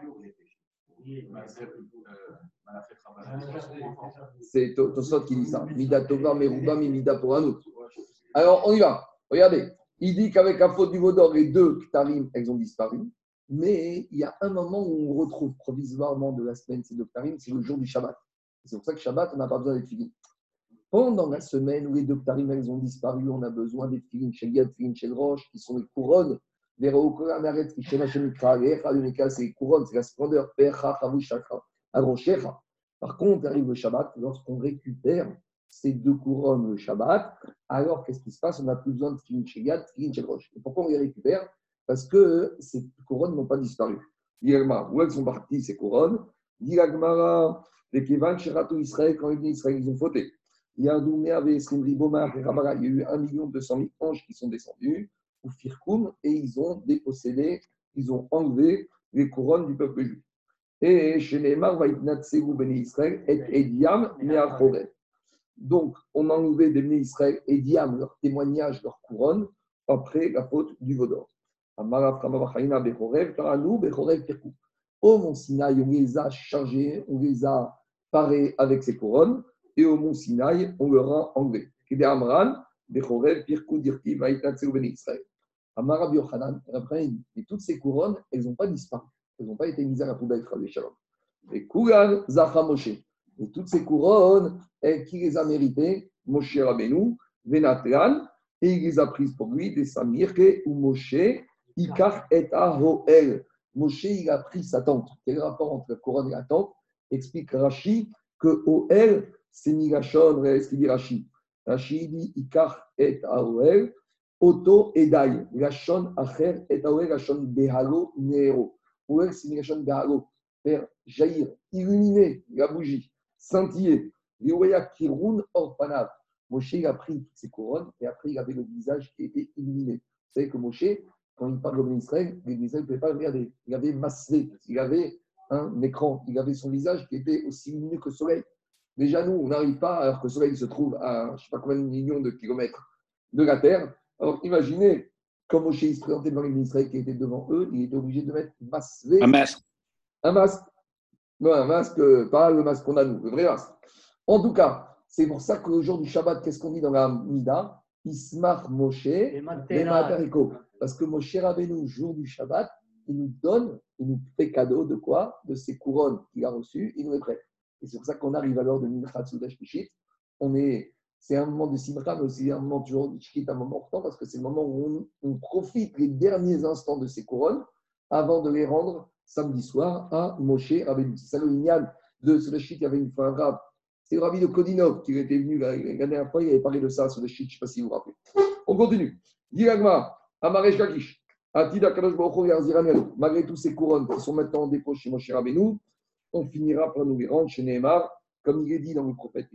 c'est To- Tosfot qui dit ça. Mida Tova, Meruba, Mida pour un autre. Alors, on y va. Regardez. Il dit qu'avec la faute du Vaudor, les deux Ktarim, elles ont disparu. Mais il y a un moment où on retrouve provisoirement de la semaine ces deux Ktarim, c'est le jour du Shabbat. C'est pour ça que Shabbat, on n'a pas besoin filines. Pendant la semaine où les deux Ktarim, elles ont disparu, on a besoin des filines chez Yad, filines chez Roche, qui sont les couronnes. C'est les couronnes, c'est la splendeur. Par contre, arrive le Shabbat, lorsqu'on récupère ces deux couronnes le Shabbat, alors qu'est-ce qui se passe? On n'a plus besoin de Tfilin chez Yad, Tfilin. Et pourquoi on les récupère? Parce que ces couronnes n'ont pas disparu. Où elles sont parties ces couronnes? Dilagmara, les Kevan, Sheratou Israël, quand ils venaient Israël, ils ont fauté. Il y a eu 1 200 000 anges qui sont descendus, ou Firkoum, et ils ont dépossédé, ils ont enlevé les couronnes du peuple juif. Et chez Neymar, Vaïtnatsegu Bene Israël, et Ediam. Donc, on a enlevé des Bene Israël, Ediam, leur témoignage, leur couronne, après la faute du Vaudor. Bechorev Pirkou. Au Mont Sinaï, on les a chargés, on les a parés avec ces couronnes, et au Mont Sinaï, on leur a enlevé. Amran, Bechorev Pirkou, Dirti, Bene Israël. Et toutes ces couronnes, elles n'ont pas disparu. Elles n'ont pas été mises à la poubelle, Shalom. Et Kugan Zacha Moshe. Et toutes ces couronnes, et qui les a méritées? Moshe Rabbeinu, Venatran, et il les a prises pour lui, des Samirke ou Moshe, Ikar et Ahoel. Moshe, il a pris sa tente. Quel rapport entre la couronne et la tente? Explique Rashi que Oel, c'est Migashon, ce qu'il dit Rashi. Rashi dit Ikar et Ahoel, Oto Edai, Gashon Acher et Ahoel, Gashon Behalo Nero. Oel, c'est Migashon Behalo, faire jaillir, illuminer la bougie, scintiller. Liwaya Kirun Orpanav. Moshe il a pris toutes ces couronnes et après il avait le visage qui était illuminé. Vous savez que Moshe, quand il parle de Israël, les ne pouvaient pas le regarder. Il avait massé, il avait un écran, il avait son visage qui était aussi lumineux que le soleil. Déjà, nous, on n'arrive pas, alors que le soleil se trouve à je ne sais pas combien de millions de kilomètres de la Terre. Alors imaginez, quand Moshe il se présentait devant les Israël qui étaient devant eux, il était obligé de mettre massé, Un masque. un masque. Non, un masque, euh, pas le masque qu'on a nous, le vrai masque. En tout cas, c'est pour ça qu'au jour du Shabbat, qu'est-ce qu'on dit dans la Mida Ismar Moshe, Lematareko. Parce que Moshe Rabbeinu, jour du Shabbat, il nous donne, il nous fait cadeau de quoi? De ses couronnes qu'il a reçues, il nous les prête. Et c'est pour ça qu'on arrive à l'heure de Mincha Pishit. On est, c'est un moment de Simcha, mais aussi un moment toujours de un moment important, parce que c'est le moment où on, profite les derniers instants de ces couronnes avant de les rendre samedi soir à Moshe Rabbeinu. C'est ça le lignan de. Il y avait une un rab, c'est rabbi de Kodinov qui était venu la, dernière fois, il avait parlé de ça sur le je ne sais pas si vous vous rappelez. On continue. Diragma, Amaresh Kakish, Atida Kadosh. Malgré tous ces couronnes qui sont maintenant en dépôt chez Moshe Rabbeinu, on finira par nous les rendre chez Nehemar, comme il est dit dans le prophète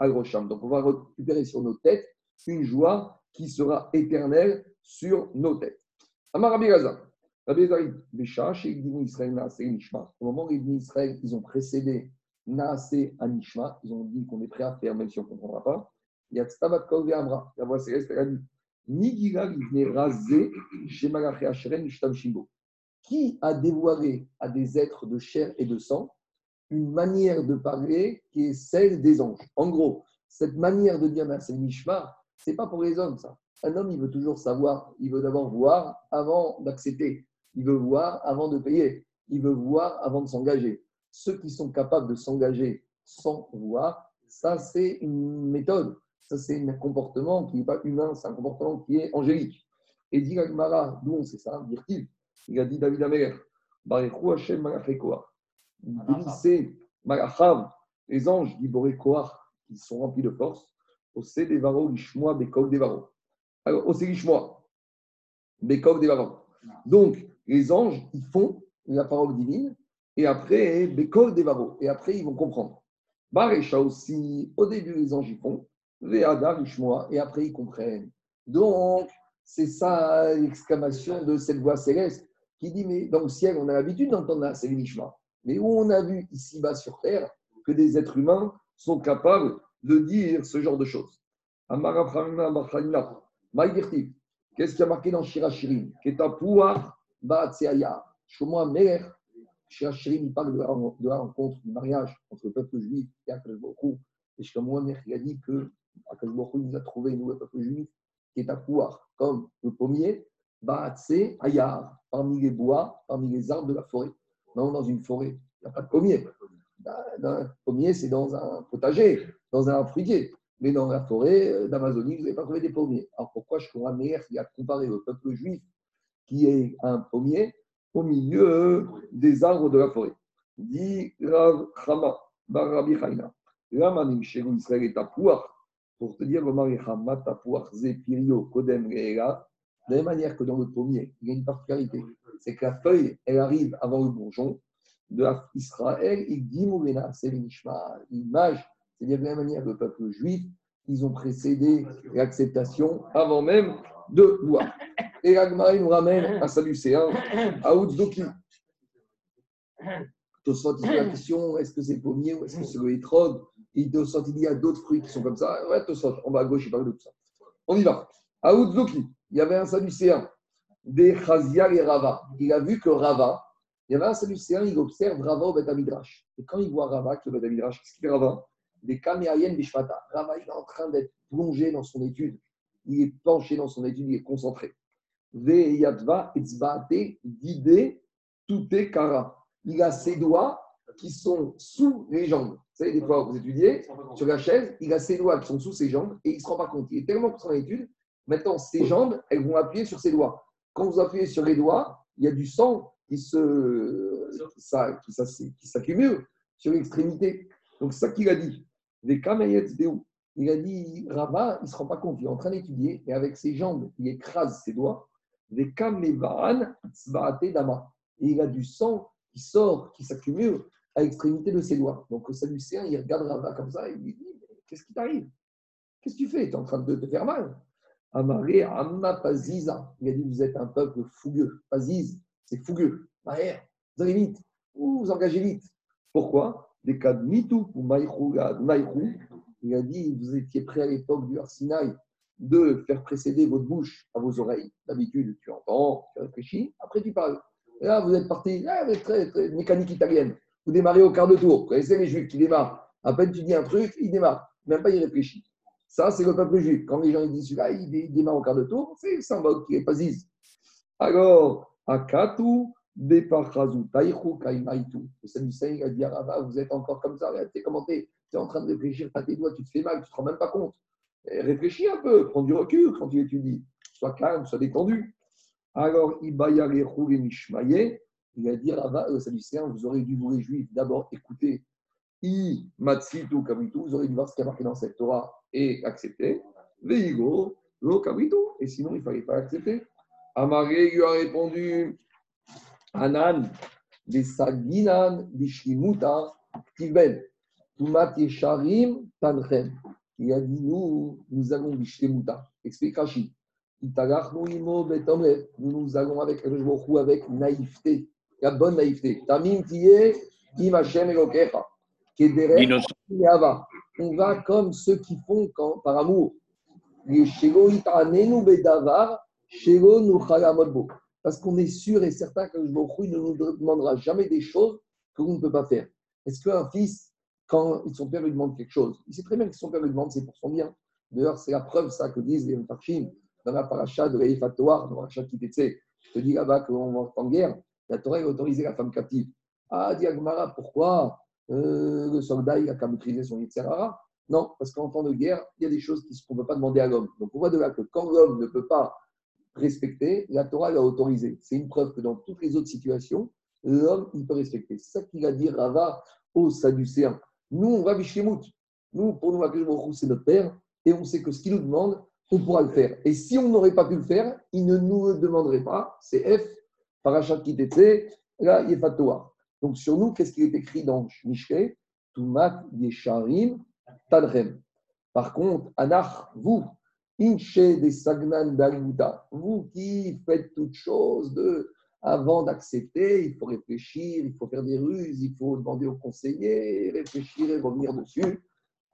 Agrosham. Donc on va récupérer sur nos têtes une joie qui sera éternelle sur nos têtes. Amar Rabbi Ibn Nishma. Au moment où Ibn Israël, ils ont précédé Naase Anishma, ils ont dit qu'on est prêt à faire, même si on ne comprendra pas. Il y a Tstabat Kol Amra. La voix céleste, elle a dit Nigira Livne Razé, chez Malaché Hacheren, Shtam Shimbo. Qui a dévoilé à des êtres de chair et de sang une manière de parler qui est celle des anges? En gros, cette manière de dire c'est Mishma, c'est pas pour les hommes ça. Un homme, il veut toujours savoir, il veut d'abord voir avant d'accepter, il veut voir avant de payer, il veut voir avant de s'engager. Ceux qui sont capables de s'engager sans voir, ça c'est une méthode, ça c'est un comportement qui n'est pas humain, c'est un comportement qui est angélique. Et dit d'où on sait ça, dire-t-il Il a dit David Améler, Barechu Hashem Malachekoah c'est Malachav, les anges d'Iboré Koach, qui sont remplis de force, Ose Devaro, Lishmoa, Bekov Devaro. Alors, Ose Lishmoa, Bekov Devaro. Donc, les anges, ils font la parole divine, et après, Bekov Devaro. Et après, ils vont comprendre. Barecha aussi, au début, les anges, ils font, Veada, Lishmoa, et après, ils comprennent. Donc, c'est ça l'exclamation de cette voix céleste qui dit Mais dans le ciel, on a l'habitude d'entendre c'est Lishma mais où on a vu ici-bas sur Terre que des êtres humains sont capables de dire ce genre de choses? Qu'est-ce qui a marqué dans Shirachirim Shlomo Meler, Shirachirim, il parle de la, de la rencontre, du mariage entre le peuple juif et Akash Et Shlomo Meler, il a dit que Akash nous a trouvé, nous, le peuple juif, qui est à pouvoir, comme le pommier, Baatse Ayar, parmi les bois, parmi les arbres de la forêt. Non, dans une forêt, il n'y a pas de pommier. Bah, un pommier, c'est dans un potager, dans un fruitier. Mais dans la forêt euh, d'Amazonie, vous n'avez pas trouvé des pommiers. Alors pourquoi je crois Meir qui a comparé le peuple juif, qui est un pommier, au milieu des arbres de la forêt Dit Rav Chama, Barabi Chaina. Lamanim Israël est pouvoir. Pour te dire, le mari Chama, pouvoir, Zepirio, Kodem, Reela. De la même manière que dans le pommier, il y a une particularité c'est que la feuille, elle arrive avant le bourgeon de Israël, il dit Moulena, c'est l'image, c'est de la même manière que le peuple juif, ils ont précédé l'acceptation avant même de loi. Et l'Agmaï nous ramène à Salucéen, à Oudzdoki. Tosfot, il la question est-ce que c'est pommier ou est-ce que c'est le hétrog Il Tosfot, il y a d'autres fruits qui sont comme ça. Ouais, Tosfot, on va à gauche, il parle de tout ça. On y va. À Oudzdoki, il y avait un Salucéen des Chazia et Rava. Il a vu que Rava, il y avait un Sadducéen, il observe Rava au Beth Amidrash. Et quand il voit Rava, qui est au Beth Amidrash, qu'est-ce qu'il Rava Des Kaméayen Bishmata. Rava, il est en train d'être plongé dans son étude. Il est penché dans son étude, il est concentré. Ve Yadva Etzbaate Dide Tute Kara. Il a ses doigts qui sont sous les jambes. Vous savez, des fois, vous étudiez sur la chaise, il a ses doigts qui sont sous ses jambes et il ne se rend pas compte. Il est tellement concentré dans l'étude, maintenant ses jambes, elles vont appuyer sur ses doigts. Quand vous appuyez sur les doigts, il y a du sang qui se, qui, s'accumule sur l'extrémité. Donc, ça qu'il a dit. Les Il a dit, Rabat, il ne se rend pas compte, il est en train d'étudier, et avec ses jambes, il écrase ses doigts. Les dama. Et il a du sang qui sort, qui s'accumule à l'extrémité de ses doigts. Donc, le Sadducéen, il regarde Rabat comme ça, et il lui dit, qu'est-ce qui t'arrive? Qu'est-ce que tu fais? Tu es en train de te faire mal Amaré Amma Paziza. Il a dit Vous êtes un peuple fougueux. Paziz, c'est fougueux. Maher, vous allez vite. Vous vous engagez vite. Pourquoi? Des cas de Mitou ou. Il a dit Vous étiez prêt à l'époque du Arsinaï de faire précéder votre bouche à vos oreilles. D'habitude, tu entends, tu réfléchis, après tu parles. Et là, vous êtes parti, là, très, très mécanique italienne. Vous démarrez au quart de tour. Vous connaissez les juifs qui démarrent. À peine tu dis un truc, il démarre. Même pas, il réfléchit. Ça, c'est le peuple juif. Quand les gens disent celui-là, il démarre au quart de tour, c'est le symbole qui est pas Alors, Akatu, Bepachazu, Taïchu, Kaimaitu. Le il a dit à vous êtes encore comme ça, regardez comment tu es, en train de réfléchir, tu as tes doigts, tu te fais mal, tu te rends même pas compte. réfléchis un peu, prends du recul quand tu étudies. Sois calme, sois détendu. Alors, Ibayarechu et Mishmaye, il a dit Sadducéen, vous aurez dû, vous les juifs, d'abord écouter I Matsitu Kavitu, vous aurez dû voir ce qui a marqué dans cette Torah et accepter. Veigo, lo Kavitu, et sinon il ne fallait pas accepter. Amaré lui a répondu Anan, des Saginan, des Shlimuta, Tivben. Tumat Yesharim Tanchem. Il a dit Nous, nous allons. Explique Rachid. Nous nous allons avec avec naïveté, la bonne naïveté. Tamim tiye im Hashem elokecha. Kedere Innocent. Yava. On va comme ceux qui font par amour. Parce qu'on est sûr et certain que le ne nous demandera jamais des choses que l'on ne peut pas faire. Est-ce qu'un fils, quand son père lui demande quelque chose, il sait très bien que son père lui demande, c'est pour son bien. D'ailleurs, c'est la preuve, ça, que disent les Mfarshim dans la paracha de l'Eifatoar, dans la paracha qui était, je te dis là-bas qu'on va en guerre, la Torah a autorisé la femme captive. Ah, dit Agmara, pourquoi? Euh, le soldat, il a qu'à son Yitzhara Non, parce qu'en temps de guerre, il y a des choses qu'on ne peut pas demander à l'homme. Donc on voit de là que quand l'homme ne peut pas respecter, la Torah l'a autorisé. C'est une preuve que dans toutes les autres situations, l'homme, il peut respecter. C'est ça qu'il a dit Rava aux Sadducéens. Nous, on va Bishkemout. Nous, pour nous, c'est notre père, et on sait que ce qu'il nous demande, on pourra le faire. Et si on n'aurait pas pu le faire, il ne nous le demanderait pas. C'est F, Parachat Kitetse, là, Yefatoa. Donc sur nous, qu'est-ce qui est écrit dans Mishke Tumat Yesharim Tadrem. Par contre, Anach, vous, Inche des Sagnan d'Aguda, vous qui faites toutes choses de, avant d'accepter, il faut réfléchir, il faut faire des ruses, il faut demander au conseiller, réfléchir et revenir dessus.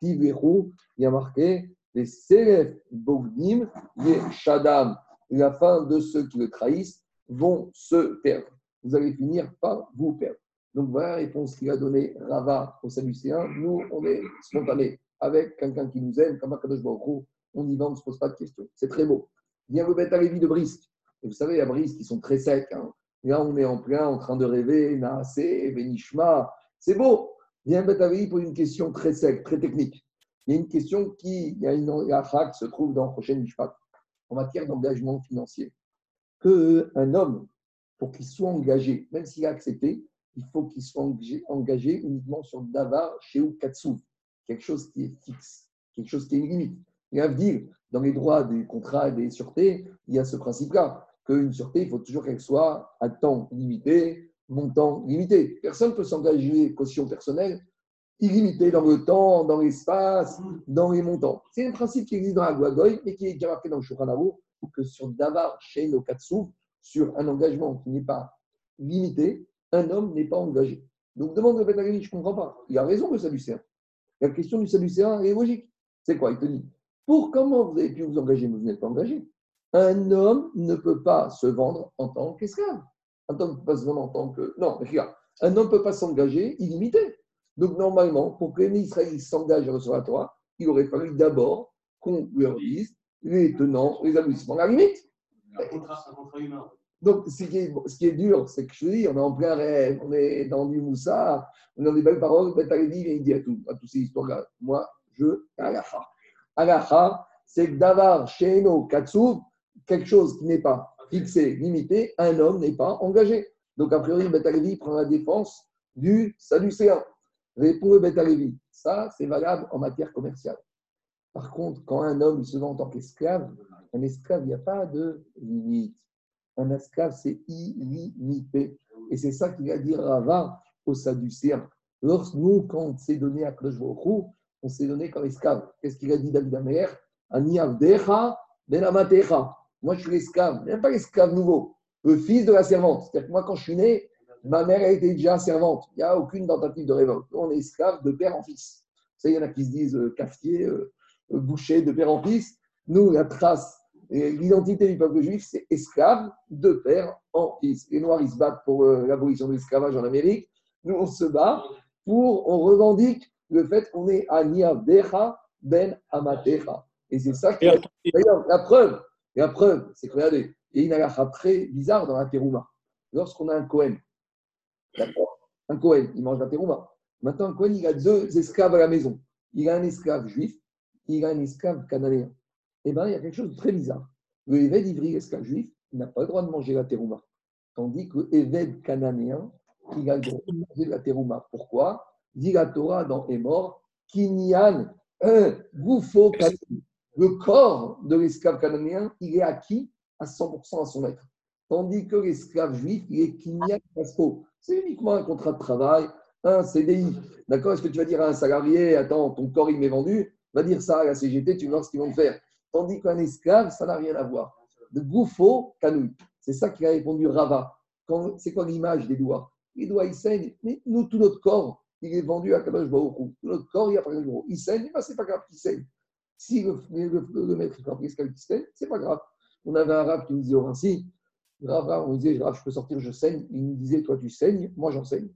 Tiveru, il y a marqué les Selef Bogdim, les Shadam. La fin de ceux qui le trahissent vont se perdre. Vous allez finir par vous perdre. Donc voilà la réponse qu'il a donnée Rava aux Sadducéens. Nous, on est spontané avec quelqu'un qui nous aime, comme Akadosh Baruch. On y va, on ne se pose pas de questions. C'est très beau. Viens le bête à de Brisk. Et vous savez, à Brisk, ils sont très secs. hein. Là, on est en plein en train de rêver, Naasé, Benishma. C'est beau. Viens bête à pour une question très sec, très technique. Il y a une question qui, il y a une qui se trouve dans le prochain Mishpat en matière d'engagement financier. Que un homme, pour qu'il soit engagé, même s'il a accepté, il faut qu'il soit engagé, engagé uniquement sur Davar, Sheu, Katsu, quelque chose qui est fixe, quelque chose qui est limite. Et à dire, dans les droits des contrats et des sûretés, il y a ce principe-là, qu'une sûreté, il faut toujours qu'elle soit à temps limité, montant limité. Personne ne peut s'engager caution personnelle illimité dans le temps, dans l'espace, dans les montants. C'est un principe qui existe dans la Guagoy, mais qui est déjà marqué dans le Shulchan Aruch, que sur Davar, chez Katsu, sur un engagement qui n'est pas limité, un homme n'est pas engagé. Donc demande le Betagani, je ne comprends pas. Il a raison le Sadducéen. La question du Sadducéen est logique. C'est quoi Il te dit, pour comment vous avez pu vous engager, mais vous n'êtes pas engagé Un homme ne peut pas se vendre en tant qu'esclave. Un homme ne peut pas se vendre en tant que... Non, regarde, un homme ne peut pas s'engager illimité. Donc, normalement, pour que les Israéliens s'engagent à recevoir il aurait fallu d'abord qu'on leur dise les tenants, les aboutissements, la limite. Donc, ce qui est, dur, c'est que je dis, on est en plein rêve, on est dans du moussa, on est dans des belles paroles, Ben Taledi, il dit à tout, toutes ces histoires-là. Moi, je, alaha. Alaha, c'est que d'avoir chez nos Katsuv, quelque chose qui n'est pas fixé, limité, un homme n'est pas engagé. Donc, a priori, Taledi prend la défense du Sadducéen. Répond le Bet Alevi. Ça, c'est valable en matière commerciale. Par contre, quand un homme se vend en tant qu'esclave, un esclave, il n'y a pas de limite. Un esclave, c'est illimité. Et c'est ça qu'il a dit Rava aux Sadducéens. Lorsque nous, quand on s'est donné à Klosh on s'est donné comme esclave. Qu'est-ce qu'il a dit David Amer Ani avdecha ben amatecha. Moi, je suis l'esclave, même pas l'esclave nouveau, le fils de la servante. C'est-à-dire que moi, quand je suis né, Ma mère a été déjà servante. Il n'y a aucune tentative de révolte. On est esclave de père en fils. Ça, il y en a qui se disent euh, cafetier, euh, boucher de père en fils. Nous, la trace l'identité du peuple juif, c'est esclave de père en fils. Les Noirs, ils se battent pour euh, l'abolition de l'esclavage en Amérique. Nous, on se bat pour, on revendique le fait qu'on est Aniavdecha ben Amatecha. Et c'est ça qui. D'ailleurs, la preuve, la preuve, c'est que regardez, il y a une très bizarre dans la Terouma. Lorsqu'on a un Cohen, D'accord Un Cohen, il mange la terouma. Maintenant, un Cohen, il a deux esclaves à la maison. Il a un esclave juif, il a un esclave cananéen. Eh bien, il y a quelque chose de très bizarre. Le Éved ivri, l'esclave juif, n'a pas le droit de manger la terouma? Tandis que l'Éved cananéen, il a le droit de manger la terouma. Pourquoi? Dit la Torah dans Emor, Kinyan, un gouffo Le corps de l'esclave cananéen, il est acquis à 100% à son maître. Tandis que l'esclave juif, il est Kinyan Pasco. C'est uniquement un contrat de travail. un CDI, d'accord? Est-ce que tu vas dire à un salarié, attends, ton corps il m'est vendu Va dire ça à la CGT, tu voir ce qu'ils vont faire. Tandis qu'un esclave, ça n'a rien à voir. De Goufo, Canouille. C'est ça qui a répondu Rava. C'est quoi l'image des doigts? Les doigts, ils saignent. Mais nous, tout notre corps, il est vendu à Kadosh Hu. Tout notre corps, il a pas Hu. Il saigne, ben, c'est pas grave qu'il saigne. Si le, le, le- le maître esclave qui saigne, c'est pas grave. On avait un rave qui nous disait au Vinci, Rava, on disait, je peux sortir, je saigne. Il nous disait, toi, tu saignes, moi, j'en saigne.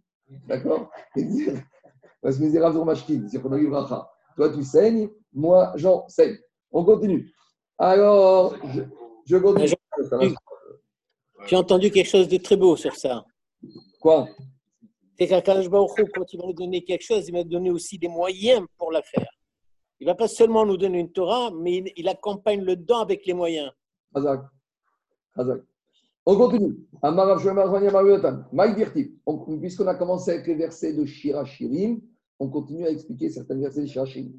D'accord? Parce qu'il disait Rav Mashkin, c'est qu'on a eu Bracha. Toi, tu saignes, moi, j'en saigne. On continue. Alors, je, je continue. J'ai entendu quelque chose de très beau sur ça. Quoi? C'est Hu, quand il va nous donner quelque chose, il va nous donner aussi des moyens pour la faire. Il ne va pas seulement nous donner une Torah, mais il, il accompagne le don avec les moyens. Hazak. Hazak. On continue. Puisqu'on a commencé avec les versets de Shira Shirim, on continue à expliquer certains versets de Shira Shirim.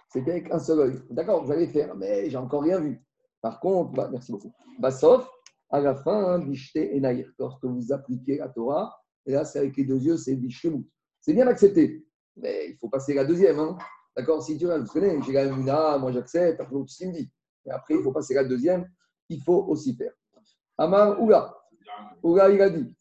c'était avec un seul œil. D'accord, allez faire, mais j'ai encore rien vu. Par contre, bah, merci beaucoup. Bah, sauf, à la fin, hein, Bishte Enai. Lorsque vous appliquez la Torah, et là, c'est avec les deux yeux, c'est Bishtemut. C'est bien accepté, mais il faut passer la deuxième. hein. D'accord Si tu veux, vous connaissez, j'ai la Muna, moi j'accepte, après qu'il me dit. Et après, il faut passer la deuxième, il faut aussi faire. Amar Oula. Oula, il a dit.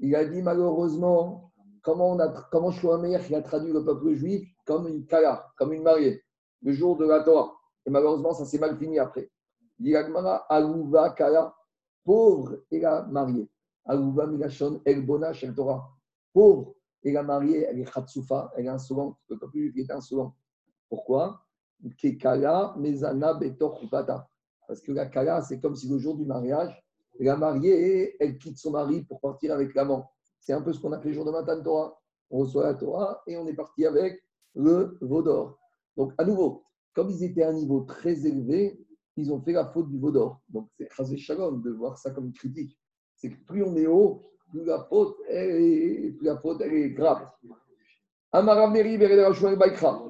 Il a dit malheureusement, comment, on a, comment Shlomo qui a traduit le peuple juif comme une kala, comme une mariée, le jour de la Torah. Et malheureusement, ça s'est mal fini après. Il dit Agmara, Alouva kala, pauvre et la mariée. Alouva milachon elbona shel Torah. Pauvre et la mariée, elle est khatsoufa, elle est insolente. Le peuple juif est insolent. Pourquoi? Kekala mezana betor chupata. Parce que la kala, c'est comme si le jour du mariage, la mariée, elle quitte son mari pour partir avec l'amant. C'est un peu ce qu'on appelle le jour de Matan Torah. On reçoit la Torah et on est parti avec le veau d'or. Donc, à nouveau, comme ils étaient à un niveau très élevé, ils ont fait la faute du veau d'or. Donc, c'est Chazé Shalom de voir ça comme une critique. C'est que plus on est haut, plus la faute, elle est, plus la faute, elle est grave. Meri Baikra.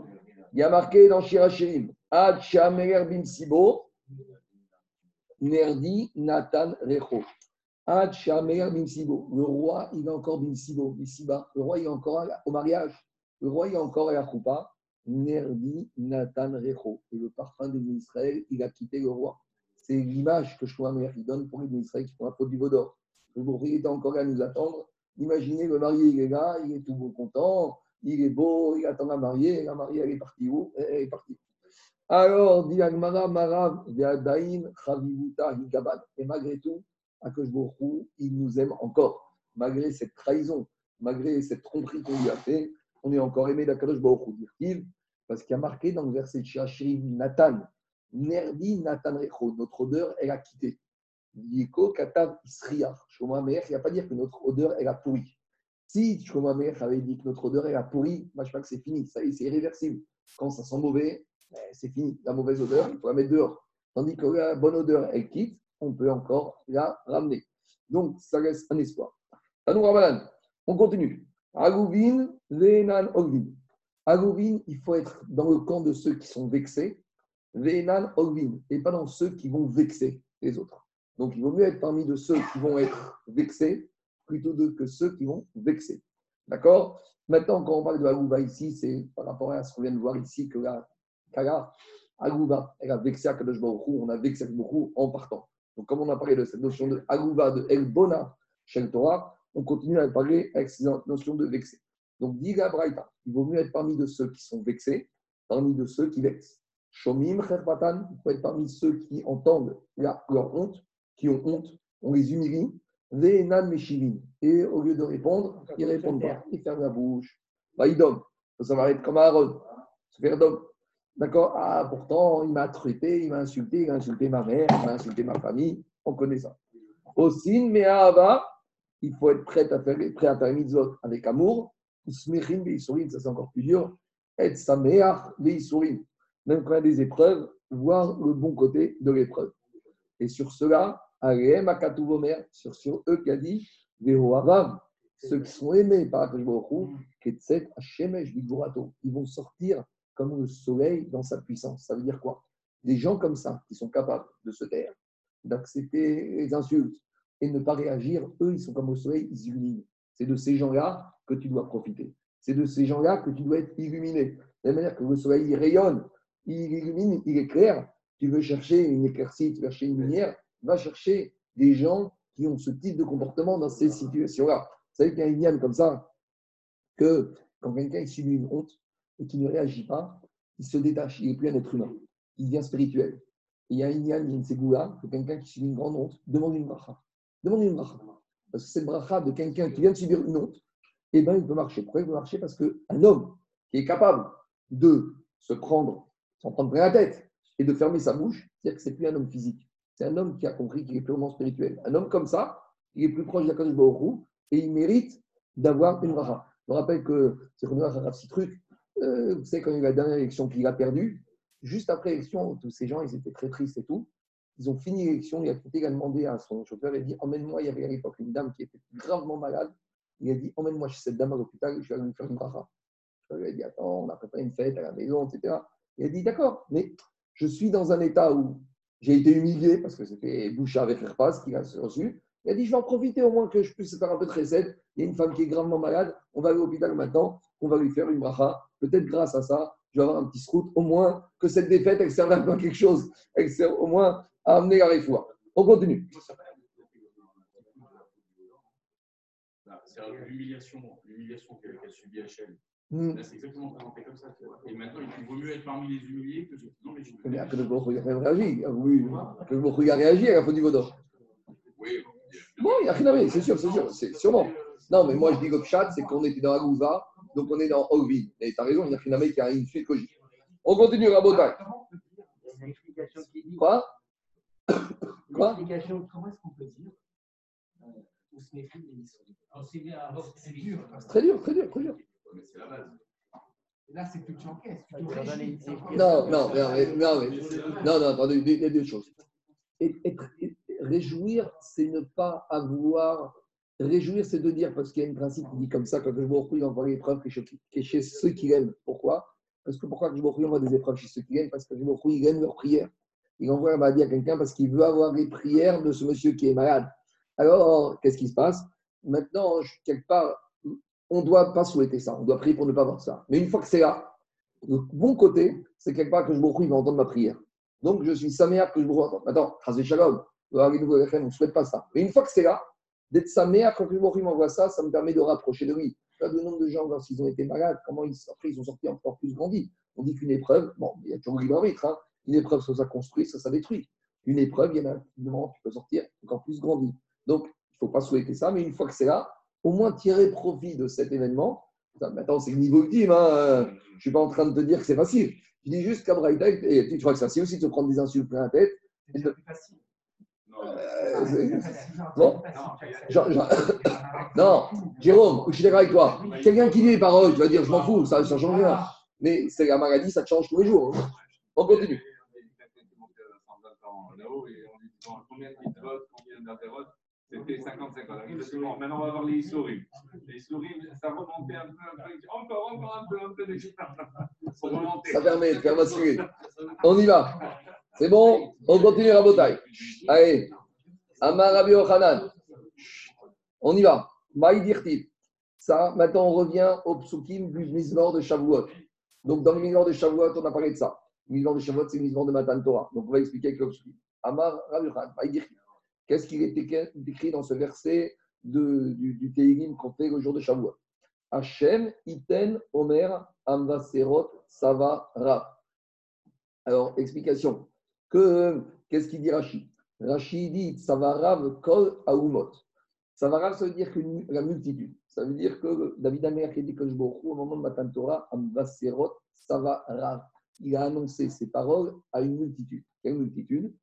Il y a marqué dans Shirachirim, Ad Shamer Bin Sibo, Nerdi Nathan Recho. Ad Shamer Bimsibo. Le roi, il est encore Bimsibo, Bisiba. Le roi, il est encore au mariage. Le roi, il est encore à la Choupa. Nerdi Nathan Recho. Et le parfum de Israël, il a quitté le roi. C'est l'image que Shlomo donne pour les Israël qui font la faute du Vaudor. Le bourrier est encore à nous attendre. Imaginez le marié, il est là, il est tout beau content, il est beau, il attend la mariée. La mariée, elle est partie où? Elle est partie. Alors, dit Agmara, Marav, Ve'adain, Chavivuta, Higabad. Et malgré tout, Akash Hu, il nous aime encore. Malgré cette trahison, malgré cette tromperie qu'on lui a fait, on est encore aimé d'Akadosh Baruch parce qu'il y a marqué dans le verset de Shirim, Nathan, Nerdi Nathan Recho, notre odeur, elle a quitté. Yiko Katav Isriach. Shlomo Amelech, il ne va pas dire que notre odeur, elle a pourri. Si Shlomo Amelech avait dit que notre odeur, elle a pourri, que c'est fini, ça c'est irréversible. Quand ça sent mauvais, ben, c'est fini. La mauvaise odeur, il faut la mettre dehors. Tandis que la bonne odeur, elle quitte, on peut encore la ramener. Donc, ça laisse un espoir. Ramadan, on continue. Agouvin, Venan, Ogvin. Agouvin, il faut être dans le camp de ceux qui sont vexés. Venan, Ogvin. Et pas dans ceux qui vont vexer les autres. Donc, il vaut mieux être parmi de ceux qui vont être vexés plutôt que ceux qui vont vexer. D'accord? Maintenant, quand on parle de Agouva ici, c'est par rapport à ce qu'on vient de voir ici que la Kala, Agouva, elle a vexé à Kadosh on a vexé à en partant. Donc, comme on a parlé de cette notion de Agouva, de El Bona, chez le Torah, on continue à parler avec cette notion de vexer. Donc, dit la il vaut mieux être parmi de ceux qui sont vexés, parmi de ceux qui vexent. Shomim Kherpatan, il faut être parmi ceux qui entendent leur honte, qui ont honte, on les humilie. Ve'enan Meshivim. Et au lieu de répondre, ils ne répondent pas. Ils ferment la bouche. Donnent. Ça va être comme Aaron, se faire d'homme. D'accord? Ah, pourtant, il m'a traité, il m'a insulté, il a insulté ma mère, il m'a insulté ma famille. On connaît ça. Aussi, mais à Ava, il faut être prêt à faire, prêt à faire mitzvot avec amour. Usmechim ve'isurim, ça c'est encore plus dur. Et sameach ve'isurim. Même quand il y a des épreuves, voir le bon côté de l'épreuve. Et sur cela, Aleem akatuvomer, sur, sur eux qui a dit, Ve'oavav, ceux qui sont aimés par Akash Ketset Hashemesh Bigurato, ils vont sortir comme le soleil dans sa puissance. Ça veut dire quoi? Des gens comme ça, qui sont capables de se taire, d'accepter les insultes et ne pas réagir, eux, ils sont comme le soleil, ils illuminent. C'est de ces gens-là que tu dois profiter. C'est de ces gens-là que tu dois être illuminé. De la manière que le soleil il rayonne, il illumine, il éclaire. Tu veux chercher une éclaircie, tu veux chercher une lumière, va chercher des gens qui ont ce type de comportement dans ces situations-là. Vous savez qu'il y a une yann comme ça, que quand quelqu'un subit une honte et qui ne réagit pas, il se détache, il n'est plus un être humain, il devient spirituel. Et il y a une yann, il y a une ségoula, que quelqu'un qui subit une grande honte demande une bracha. Demande une bracha. Parce que cette bracha de quelqu'un qui vient de subir une honte, eh bien, il peut marcher. Pourquoi il peut marcher? Parce qu'un homme qui est capable de se prendre, s'en prendre plein la tête et de fermer sa bouche, c'est-à-dire que ce n'est plus un homme physique. C'est un homme qui a compris qu'il est purement spirituel. Un homme comme ça, il est plus proche d'Akadosh et il mérite d'avoir une bracha. Je me rappelle que c'est qu'on a un truc. Euh, vous savez, quand il y a eu la dernière élection qu'il a perdue, juste après l'élection, tous ces gens, ils étaient très tristes et tout. Ils ont fini l'élection. Il a qui a demandé à son chauffeur, il a dit Emmène-moi. Il y avait à l'époque une dame qui était gravement malade. Il a dit Emmène-moi chez cette dame à l'hôpital, je vais lui faire une bracha. Il a dit Attends, on a préparé une fête à la maison, etc. Il a dit D'accord, mais je suis dans un état où j'ai été humilié parce que c'était Boucha avec Herpas qui a reçu. Il a dit, je vais en profiter au moins que je puisse faire un peu de recette. Il y a une femme qui est gravement malade, on va aller à l'hôpital maintenant, on va lui faire une bracha. Peut-être grâce à ça, je vais avoir un petit scout, au moins que cette défaite, elle serve à quelque chose. Elle sert au moins à amener la réfoua. On continue. C'est l'humiliation, l'humiliation qu'a subi HL. Hmm. Là, c'est exactement présenté comme ça. tu vois. Et maintenant, il vaut mieux être parmi les humiliés que ceux qui non, mais je Mais que le Baruch a réagi. Oui, que le Baruch a réagi à la faute du Vaudor. Oui, Bon, il n'y a rien à voir, c'est sûr, c'est sûr, c'est sûrement. Non, mais moi je dis que le chat, c'est qu'on était dans la Gouva, donc on est dans Ogvi. Et tu as raison, il y a rien à voir qui a une suite logique. On continue, Rabotai. Il y a une explication qui dit. Quoi? Quoi? Comment est-ce qu'on peut dire euh, On se méfie des missions C'est dur. Très dur, très dur, très dur. mais c'est la base. Là, c'est que tu encaisses. Tu leur Non, non, non, mais, non, mais- non, non, attendez, il y a deux choses. Et- réjouir, c'est ne pas avoir. Réjouir, c'est de dire, parce qu'il y a un principe qui dit comme ça, quand je me retrouve, envoie l'épreuve qui est chez- ceux qui l'aiment. Pourquoi? Parce que pourquoi je me retrouve, envoie des épreuves chez ceux qui l'aiment Parce que je me retrouve, il aime leurs prières. Il envoie la maladie à quelqu'un parce qu'il veut avoir les prières de ce monsieur qui est malade. Alors, qu'est-ce qui se passe? Maintenant, je- quelque part, on ne doit pas souhaiter ça. On doit prier pour ne pas avoir ça. Mais une fois que c'est là, le bon côté, c'est quelque part que je me il va entendre ma prière. Donc, je suis saméar que je me retrouve. Attends, Chazé Shalom, on ne souhaite pas ça. Mais une fois que c'est là, d'être saméar, quand le Baruch m'envoie ça, ça me permet de rapprocher de lui. Regarde le nombre de gens, lorsqu'ils ont été malades, comment ils, après ils sont sortis encore plus grandis. On dit qu'une épreuve, bon, il y a toujours libre arbitre, hein. Une épreuve, soit ça construit, soit ça détruit. Une épreuve, il y en a un moment, tu peux sortir encore plus grandi. Donc, il ne faut pas souhaiter ça, mais une fois que c'est là, au moins tirer profit de cet événement. Maintenant, c'est le niveau ultime. Hein. Je ne suis pas en train de te dire que c'est facile. Je dis juste qu'à Braïta, et tu crois que c'est facile aussi de se prendre des insultes plein la tête. C'est plus facile. Non, Euh, Bon. Non, Jérôme, je suis d'accord avec toi. Quelqu'un qui dit les paroles, tu vas dire, je m'en fous, ça ne change rien. Mais c'est la maladie, ça te change tous les jours. On continue. là-haut et on lui dit combien de mitzvot, combien d'interrotes C'était 55 ans. Bon, maintenant on va voir les souris. Les souris, ça remontait un peu, un peu. Encore, encore un peu, un peu de. Ça permet de faire basculer. On y va. C'est bon? On continue la bataille. Allez. Amar Rabbi Yochanan. On y va. Maïdirtiv. Ça, maintenant, on revient au psukim du Mizmor de Shavuot. Donc, dans le Mizmor de Shavuot, on a parlé de ça. Le Mizmor de Shavuot, c'est le Mizmor de Matan Torah. Donc, on va expliquer avec le psukim. Amar. Maïdirtiv. Qu'est-ce qu'il est écrit- écrit dans ce verset du, du qu'on fait le jour de Shavuot? Iten, Omer, Amvaserot, Sava, Rav. Alors, explication. Que, qu'est-ce qu'il dit Rashi? Rashi dit Savarav Kol Aumot. Savarav, ça veut dire que la multitude. Ça veut dire que David Amer qui dit que je au moment de Matan Torah, Amvaserot, Savarav. Il a annoncé ses paroles à une multitude. Quelle multitude?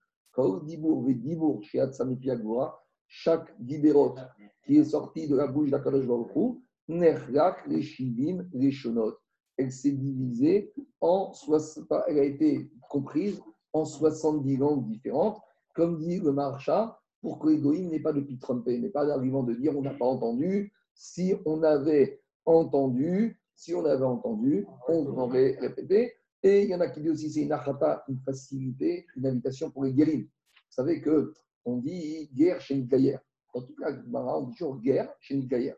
Chaque Diberot qui est sorti de la bouche d'Akadosh Baruch Hu, Nerlak, les Shivim, les Shonot. Elle s'est divisée en, elle a été comprise en 70 langues différentes, comme dit le Marcha, pour que l'égoïme n'ait pas de pique trompé, n'est pas d'argument de dire on n'a pas entendu. Si on avait entendu, si on avait entendu, on aurait répété. Et il y en a qui disent aussi c'est une achata, une facilité, une invitation pour les guérim. Vous savez que on dit guerre chez Nikayer. En tout cas, on dit toujours guerre chez Nikayer.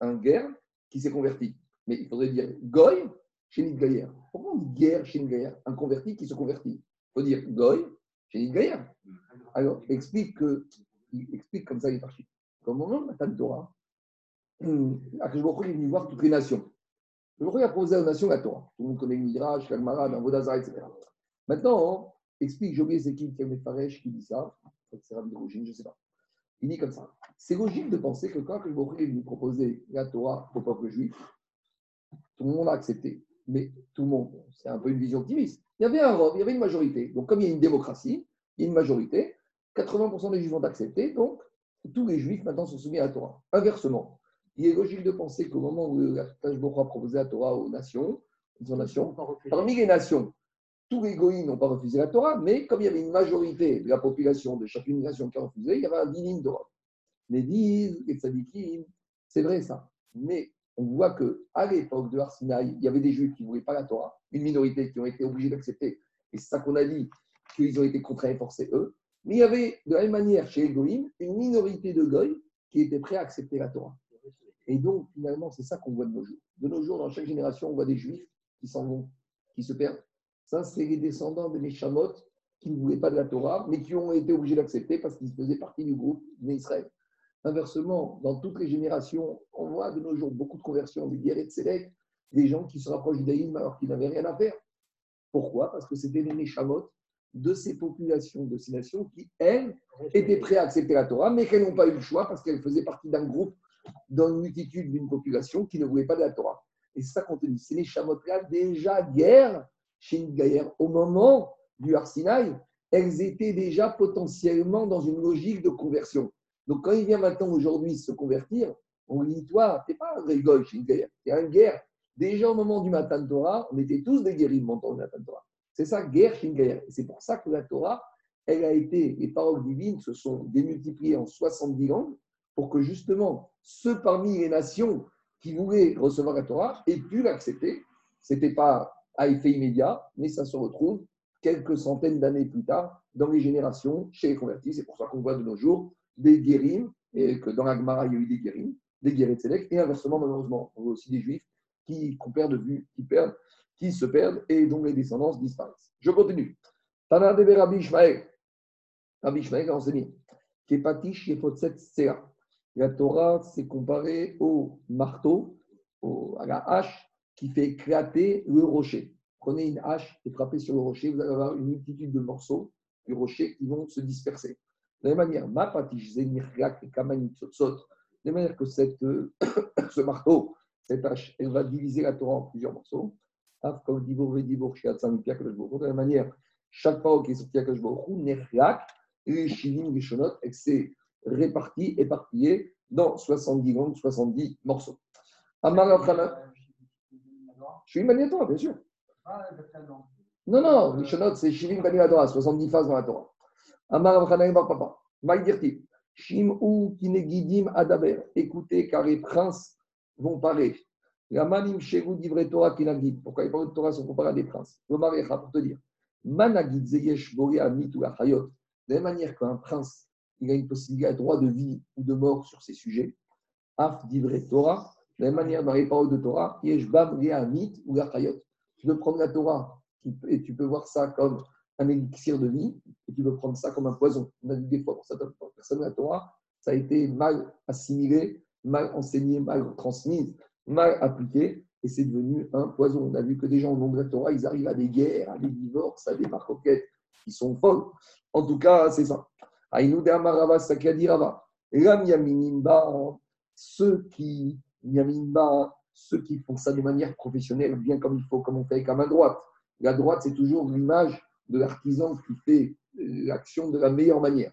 Un guerre qui s'est converti. Mais il faudrait dire goy chez Nikayer. Pourquoi on dit guerre chez Nikayer Un converti qui se convertit. Il faut dire goy chez Nikayer. Alors, explique, que, il explique comme ça les parchis. Comme de Matan Torah, Baruch Hu est venu voir toutes les nations. Le Hu a proposé aux nations la Torah. Tout le monde connaît le Midrash, l'Agmara, l'Avodazara, etc. Maintenant, explique, j'ai oublié c'est qui, Faresh, qui dit ça. C'est Rabbi Rougine, je ne sais pas. Il dit comme ça. C'est logique de penser que quand Baruch Hu est venu proposer la Torah au peuple juif, tout le monde a accepté. Mais tout le monde, c'est un peu une vision optimiste. Il y avait un il y avait une majorité. Donc, comme il y a une démocratie, il y a une majorité, 80% des juifs ont accepté, donc tous les juifs maintenant sont soumis à la Torah. Inversement, il est logique de penser qu'au moment où Baruch a proposé la Torah aux nations, aux nations, parmi les nations, tous les goïs n'ont pas refusé la Torah, mais comme il y avait une majorité de la population de chacune nation qui a refusé, il y avait un dinim d'Europe. Les disent, les tzadikim, c'est vrai ça. Mais on voit qu'à l'époque de Arsinaï, il y avait des juifs qui ne voulaient pas la Torah, une minorité qui ont été obligés d'accepter. Et c'est ça qu'on a dit, qu'ils ont été contraints et forcés eux. Mais il y avait de la même manière chez les Goïms une minorité de Goïs qui étaient prêts à accepter la Torah. Et donc, finalement, c'est ça qu'on voit de nos jours. De nos jours, dans chaque génération, on voit des juifs qui s'en vont, qui se perdent. Ça, c'est les descendants des Neshamot qui ne voulaient pas de la Torah, mais qui ont été obligés d'accepter parce qu'ils faisaient partie du groupe d'Israël. Inversement, dans toutes les générations, on voit de nos jours beaucoup de conversions, des guerres de Sélec, des gens qui se rapprochent du judaïsme alors qu'ils n'avaient rien à faire. Pourquoi? Parce que c'était les Neshamot de ces populations, de ces nations qui, elles, étaient prêtes à accepter la Torah, mais qu'elles n'ont pas eu le choix parce qu'elles faisaient partie d'un groupe, d'une multitude, d'une population qui ne voulait pas de la Torah. Et c'est ça qu'on te dit. C'est les Chamot-là, déjà guerre chez Gaïr. Au moment du Arsinaï, elles étaient déjà potentiellement dans une logique de conversion. Donc quand il vient maintenant aujourd'hui se convertir, on lui dit Toi, tu n'es pas un vrai goy chez Gaïr, tu es un guerre. Déjà au moment du Matan Torah, on était tous des guéris au du Matan Torah. C'est ça, guerre chez Gaïr. C'est pour ça que la Torah, elle a été, les paroles divines se sont démultipliées en 70 langues pour que justement ceux parmi les nations qui voulaient recevoir la Torah aient pu l'accepter. Ce n'était pas à effet immédiat, mais ça se retrouve quelques centaines d'années plus tard dans les générations chez les convertis. C'est pour ça qu'on voit de nos jours des guérims, et que dans la Gemara, il y a eu des guérims, des guéris de et inversement, malheureusement, on voit aussi des juifs qui, qu'on perd de vue, qui, perdent, qui se perdent et dont les descendants disparaissent. Je continue. Tana Rabbi Ishmael. Rabbi Ishmael a enseigné. Kepatish Yefotset Sera. La Torah s'est comparée au marteau, au- à la hache qui fait éclater le rocher. Prenez une hache et frappez sur le rocher, vous allez avoir une multitude de morceaux du rocher qui vont se disperser. De la même manière, ma zenirgak et kamani tzotzot, de manière que cette, ce marteau, cette hache, elle va diviser la Torah en plusieurs morceaux. Comme Hu. De la même manière, chaque parole qui est sortie à Hu, nerlak, les shivim, les shonot, elle s'est répartie, éparpillée dans 70 langues, 70 morceaux. Amar Abraham- je suis Torah, bien sûr. Non, non, les Shonot, c'est Shivim Bani la Torah, 70 phases dans la Torah. Amar Abraham Bar Papa. Maïdirti. Shim'u kinegidim adaber. Écoutez, car les princes vont parler. La manim shegu divre Torah kinagid. Pourquoi les paroles de Torah sont comparées à des princes? Le Marecha, pour te dire. Managid zeyesh bori amit ou achayot. De la même manière qu'un prince, il a une possibilité, un droit de vie ou de mort sur ces sujets. Af divre Torah. De la même manière, dans les paroles de Torah, yesh bam amit ou achayot. Tu peux prendre la Torah et tu peux voir ça comme un élixir de vie et tu peux prendre ça comme un poison. On a dit des fois pour certaines personnes, la Torah, ça a été mal assimilé, mal enseigné, mal transmis, mal appliqué et c'est devenu un poison. On a vu que des gens au nom de la Torah, ils arrivent à des guerres, à des divorces, à des marcoquettes qui sont folles. En tout cas, c'est ça. Ceux qui, ceux qui font ça de manière professionnelle, bien comme il faut, comme on fait avec la main droite. La droite, c'est toujours l'image de l'artisan qui fait euh, l'action de la meilleure manière.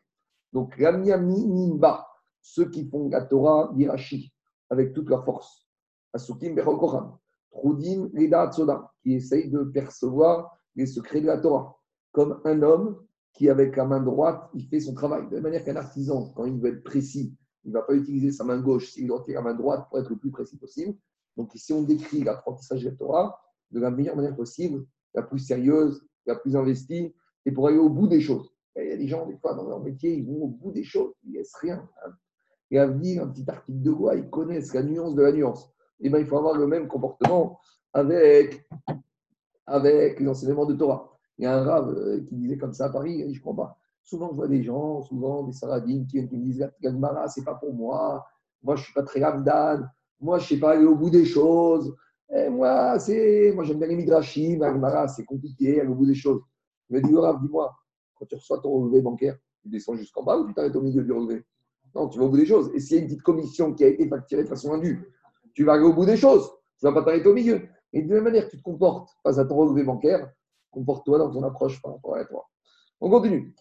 Donc, Ram Yaminimba, ceux qui font la Torah d'Irachi avec toute leur force. Asukim Bechokocham. Trudim Leda Tsoda, qui essaye de percevoir les secrets de la Torah. Comme un homme qui, avec la main droite, il fait son travail. De la manière qu'un artisan, quand il veut être précis, il ne va pas utiliser sa main gauche, s'il doit utiliser la main droite pour être le plus précis possible. Donc ici, on décrit l'apprentissage de la Torah de la meilleure manière possible, la plus sérieuse, la plus investie, et pour aller au bout des choses. Il y a des gens, des fois, dans leur métier, ils vont au bout des choses, ils ne laissent rien. Et à venir, un petit article de loi, ils connaissent la nuance de la nuance. Et bien, il faut avoir le même comportement avec, avec l'enseignement de Torah. Il y a un rave euh, qui disait comme ça à Paris, je ne comprends pas. Souvent, je vois des gens, souvent des saradines qui, qui me disent Gagmara, ce n'est pas pour moi. Moi, je ne suis pas très ramdan. Moi, je ne sais pas aller au bout des choses. Moi, c'est, moi j'aime bien les midrashim, Gagmara, c'est compliqué, aller au bout des choses. Il me dit, Rav, dis-moi, quand tu reçois ton relevé bancaire, tu descends jusqu'en bas ou tu t'arrêtes au milieu du relevé? Non, tu vas au bout des choses. Et s'il y a une petite commission qui a été facturée de façon indue, tu vas aller au bout des choses. Tu ne vas pas t'arrêter au milieu. Et de la même manière que tu te comportes face à ton relevé bancaire, comporte-toi dans ton approche par rapport à toi. On continue.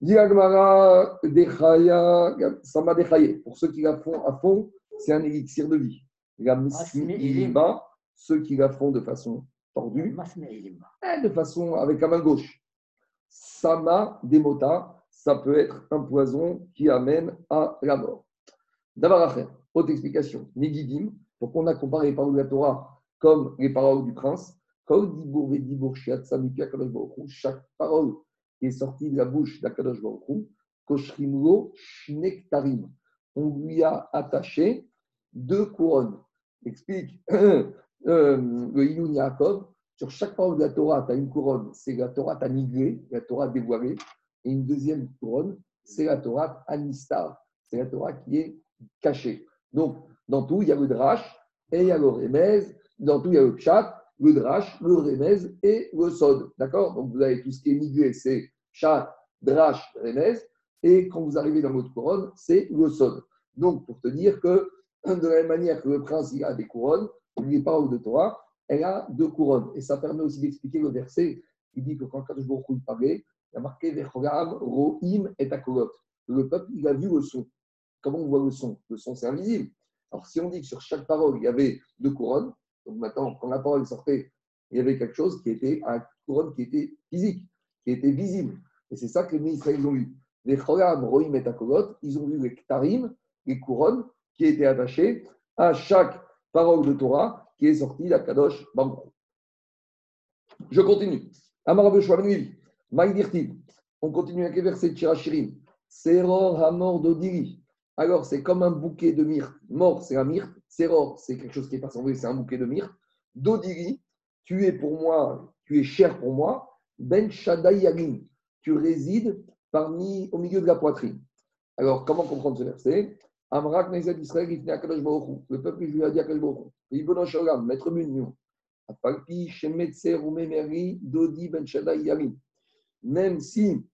Diagmara Dechaya, Sama Dechaye. Pour ceux qui la font à fond, c'est un élixir de vie. La ceux qui la font de façon tordue, et de façon avec la main gauche. Sama Demota, ça peut être un poison qui amène à la mort. D'abord, autre explication. Negidim, pourquoi on a comparé les paroles de la Torah comme les paroles du prince chaque parole qui est sortie de la bouche d'Akadosh Baruch Koshrimlo Shnektarim. On lui a attaché deux couronnes. Explique euh, le Yaakov. Sur chaque parole de la Torah, tu as une couronne, c'est la Torah Taniglé, la Torah dévoilée. Et une deuxième couronne, c'est la Torah Anistar, c'est la Torah qui est cachée. Donc, dans tout, il y a le Drash et il y a le Remez. Dans tout, il y a le Pshat le drash, le remez et le sod. D'accord? Donc vous avez tout ce qui est migré, c'est chat, drash, remez. Et quand vous arrivez dans votre couronne, c'est le sod. Donc pour te dire que de la même manière que le prince il a des couronnes, les paroles de Torah, elle a deux couronnes. Et ça permet aussi d'expliquer le verset qui dit que quand Kadosh Baruch parlait, il a marqué Vechogam, Rohim et Akolot. Le peuple, il a vu le son. Comment on voit le son? Le son, c'est invisible. Alors si on dit que sur chaque parole, il y avait deux couronnes, donc maintenant, quand la parole sortait, il y avait quelque chose qui était un couronne qui était physique, qui était visible. Et c'est ça que les ministres ont vu. Les Cholam, Rohim et Akolot, ils ont vu les Ktarim, les couronnes qui étaient attachées à chaque parole de Torah qui est sortie d'Akadosh Bambrou. Je continue. Amarabe Shwamnuiv, Maïdirtiv. On continue avec les versets de Shirachirim. Seror Hamor Dodiri. Alors, c'est comme un bouquet de myrte. Mort, c'est la myrte. Seror, c'est quelque chose qui est pas semblé, c'est un bouquet de myrte. Dodiri, tu es pour moi, tu es cher pour moi. Ben Shadai tu résides parmi, au milieu de la poitrine. Alors, comment comprendre ce verset? Amrak Nezed Israël, Le peuple lui a dit à Kadosh Baruch Ibn maître Munion. Apalpi Shemetse Rumemeri, Dodi Ben Shadai Yarim. Même si,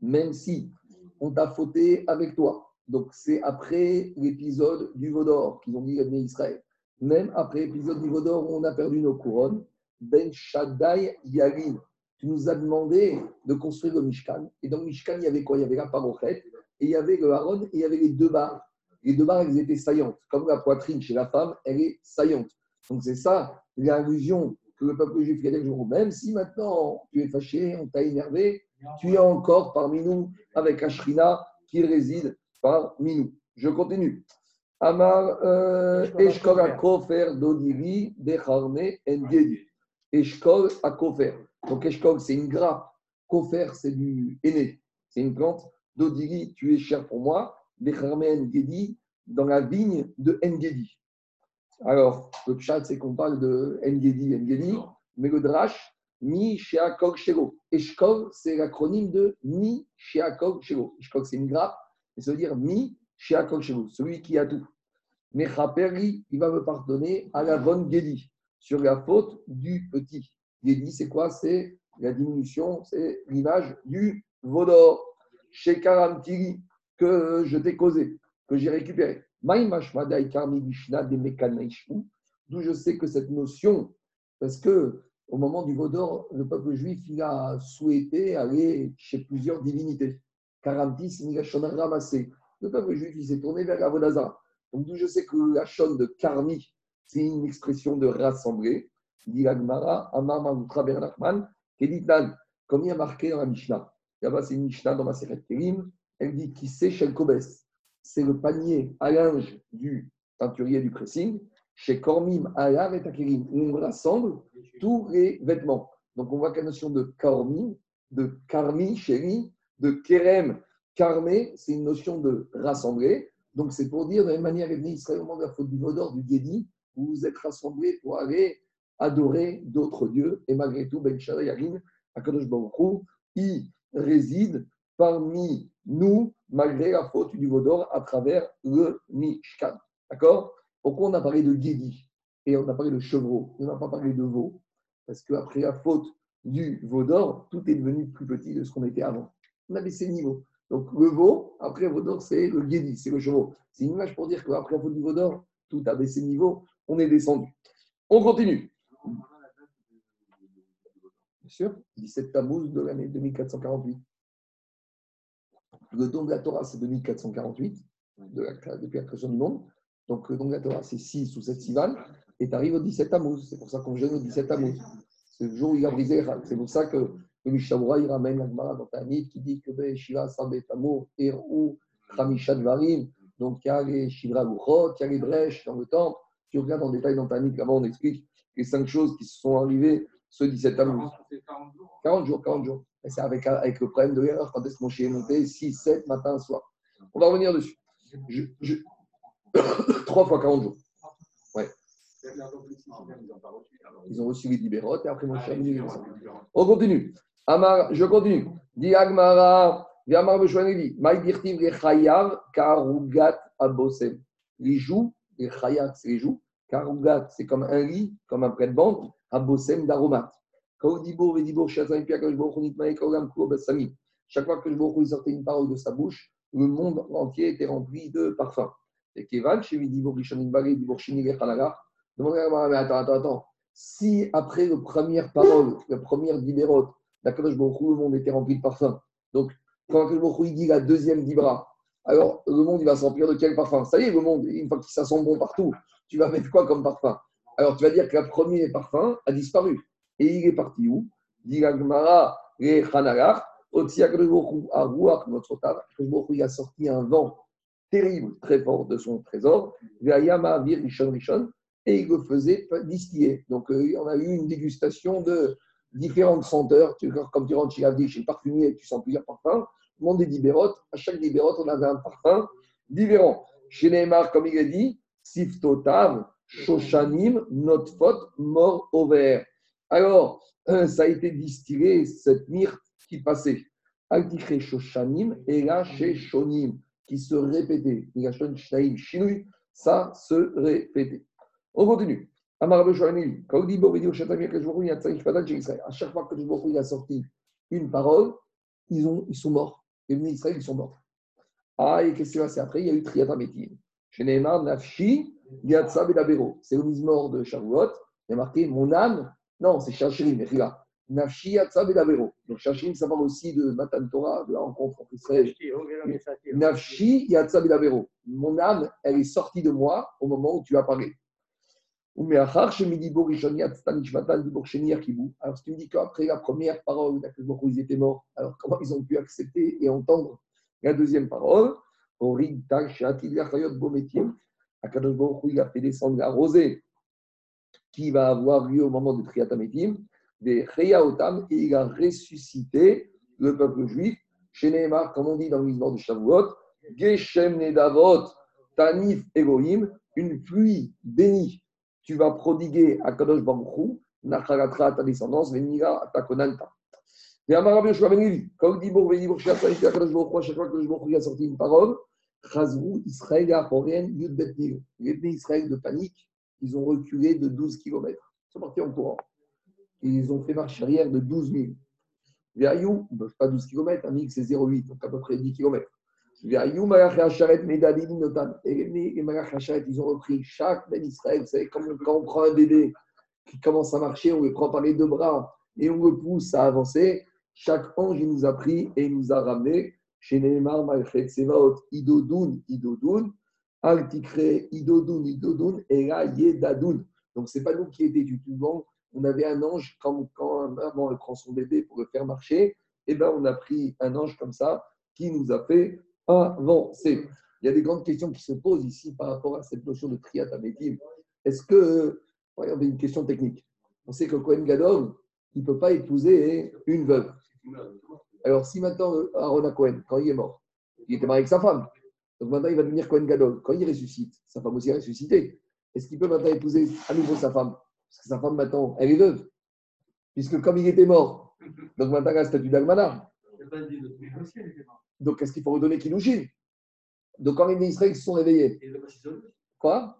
même si on t'a fauté avec toi, donc, c'est après l'épisode du Vaudor qu'ils ont dit à Israël. Même après l'épisode du Vaudor où on a perdu nos couronnes, Ben Shaddai Yarin, tu nous as demandé de construire le Mishkan. Et dans le Mishkan, il y avait quoi? Il y avait la parochet, et il y avait le Haron, et il y avait les deux barres. Les deux barres, elles étaient saillantes. Comme la poitrine chez la femme, elle est saillante. Donc, c'est ça l'illusion que le peuple juif a dit même si maintenant tu es fâché, on t'a énervé, tu es encore parmi nous avec Ashrina qui réside parmi nous. Je continue. Amar euh, Eshkol Akofer Dodiri Becharme Engedi. Eshkol Akofer. Donc Eshkol, c'est une grappe. Kofer, c'est du aîné. C'est une plante. Dodiri, tu es cher pour moi. Becharme Engedi, dans la vigne de Engedi. Alors, le chat, c'est qu'on parle de Engedi, Engedi, mais le drash, Mi Sheakog Shego. Eshkol, c'est l'acronyme de Mi Sheakog Shego. Eshkol, c'est une grappe et ça veut dire mi chez vous, celui qui a tout. Mais Chaperi, il va me pardonner à la bonne Gedi, sur la faute du petit. Gedi, c'est quoi? C'est la diminution, c'est l'image du Vodor. Chez Karamtiri, que je t'ai causé, que j'ai récupéré. D'où je sais que cette notion, parce que au moment du Vaudor, le peuple juif il a souhaité aller chez plusieurs divinités. Karamti, c'est une ramassé. Le peuple juif, il s'est tourné vers Avodazara. Donc, d'où je sais que la chaîne de Karmi, c'est une expression de rassembler. Dit l'Agmara, Amar Mavutra Ben Nachman, Keditan, comme il y a marqué dans la Mishnah. Là-bas, c'est une Mishnah dans ma Seret Kerim. Elle dit qui c'est chez le Kobes C'est le panier à linge du teinturier du pressing. Chez Kormim, Alav et Takerim, où on rassemble tous les vêtements. Donc, on voit que la notion de Kormim, de Karmi, chéri, de Kerem, Karmé, c'est une notion de rassembler. Donc, c'est pour dire, de la même manière, les Israël au moment de la faute du Vaudor, du Guédi, vous vous êtes rassemblés pour aller adorer d'autres dieux. Et malgré tout, Ben Yarin, Akadosh Baruch il réside parmi nous, malgré la faute du Vaudor, à travers le Mishkan. D'accord? Pourquoi on a parlé de Guédi et on a parlé de chevreau? On n'a pas parlé de veau. Parce qu'après la faute du Vaudor, tout est devenu plus petit de ce qu'on était avant. On a baissé le niveau. Donc le veau, après le Vaudor, c'est le Guédi, c'est le chevreau. C'est une image pour dire qu'après faute du Vaudor, tout a baissé le niveau, on est descendu. On continue. Bien sûr, 17 Tammuz de l'année 2448. Le don de la Torah, c'est 2448, de la, depuis la création du monde. Donc le don de la Torah, c'est 6 ou 7 Sivan, et tu arrives au 17 Tammuz. C'est pour ça qu'on gêne au 17 Tammuz. C'est le jour où il a brisé C'est pour ça que le Mishabura, il ramène la Gemara dans Tanit qui dit que ben, Shiva, Sabet, Amour, Erou, Khamishat Varim. Donc il y a les Shivra Luchot, il y a les brèches dans le temple. Tu regardes en détail dans Tanit, là-bas on explique les cinq choses qui se sont arrivées ce 17 Tammuz. 40 jours, 40 jours. Et c'est avec, avec le problème de l'erreur, quand est-ce que mon chien est monté? 6, 7, matin, soir. On va revenir dessus. Je, je... 3 fois 40 jours. Ouais. Ils ont reçu les libérotes et après mon chien est On continue. Amar, je continue. Di Agmara, Yamar Beshwaneli, Maïdirtiv les Chayav, Karugat Abosem. Les joues, les Chayav, c'est les joues. Karugat, c'est comme un lit, comme un prête-bande, Abosem d'aromates. Chaque fois que Baruch sortait une parole de sa bouche, le monde entier était rempli de parfums. Et Kevan, chez Vidibor Rishonim Bagé, Dibor Shini Chalagar, demandez à mais attends, attends, attends. Si après la première parole, la première dibérot, le monde était rempli de parfums. Donc, quand Akadosh Baruch dit la deuxième dibra, alors le monde il va s'emplir de quel parfum? Ça y est, le monde, une fois qu'il sent bon partout, tu vas mettre quoi comme parfum? Alors tu vas dire que le premier parfum a disparu. Et il est parti où? Il a sorti un vent terrible, très fort de son trésor. Et il le faisait distiller. Donc, euh, on a eu une dégustation de différentes senteurs. Comme tu rentres chez chez le parfumier, tu sens plusieurs parfums. Monde des libérotes. À chaque libérote, on avait un parfum différent. Chez Neymar, comme il a dit, Siftotav, Shoshanim, Notfot, mort au vert. Alors, ça a été distillé, cette myrte qui passait. Altiché Shoshanim chez Shonim, qui se répétait. Ça se répétait. On continue. À chaque fois que il a sorti une parole, ils, ont, ils sont morts. Les venus d'Israël, ils sont morts. Ah, et qu'est-ce qui s'est passé après? Il y a eu Triatametim. Chez Neymar, Nafshi, Yatsab et C'est le mort de Shavuot. Il y a marqué Mon âme non, c'est Shachirim, là. Nafshi Yatsab et. Donc Shachirim, ça parle aussi de Matan Torah, de la rencontre entre Israël. Nafshi Yatsab et. Mon âme, elle est sortie de moi au moment où tu as parlé. Alors, si tu me dis qu'après la première parole, ils étaient morts, alors comment ils ont pu accepter et entendre la deuxième parole? Baruch il a fait descendre la rosée qui va avoir lieu au moment de Triatametim, des Otam, et il a ressuscité le peuple juif. Chez Neymar, comme on dit dans le mouvement de Shavuot, Geshem Nedavot, Tanif Elohim, une pluie bénie. Tu vas prodiguer à Kadosh Baruchou, Nachalatra ta descendance, Venira ta konanta. Et Amarabe Yoshua Ben Levi, quand Shiatsa, il fait à Kadosh Baruchou, à chaque fois que Kadosh Baruchou a sorti une parole, Chazrou, Israël, Achoren, Yud Bet. Les Israël de panique, ils ont reculé de 12 km. Ils sont partis en courant. ils ont fait marche arrière de 12 000. Véayou, pas 12 km, un mix c'est 0,8, donc à peu près 10 km. Et les ils ont repris chaque Ben Israël. Vous savez, comme quand on prend un bébé qui commence à marcher, on le prend par les deux bras et on le pousse à avancer. Chaque ange, il nous a pris et il nous a ramené chez Neymar, Malchet, Sevaot, Idodoun, Idodoun, Altikre, et là, Yedadoun. Donc, ce n'est pas nous qui étions étudiants. On avait un ange, quand, quand un maman prend son bébé pour le faire marcher, et ben, on a pris un ange comme ça qui nous a fait avancer. Il y a des grandes questions qui se posent ici par rapport à cette notion de triat. Est-ce que, avait une question technique. On sait que Cohen Gadol, il ne peut pas épouser une veuve. Alors, si maintenant Aaron Cohen, quand il est mort, il était marié avec sa femme, donc maintenant il va devenir Cohen Gadol. Quand il ressuscite, sa femme aussi a ressuscité. Est-ce qu'il peut maintenant épouser à nouveau sa femme? Parce que sa femme maintenant, elle est veuve. Puisque comme il était mort, donc maintenant il a le statut d'Almana. Donc, est-ce qu'il faut redonner Kilushin Donc, quand les Israël se sont réveillés, quoi?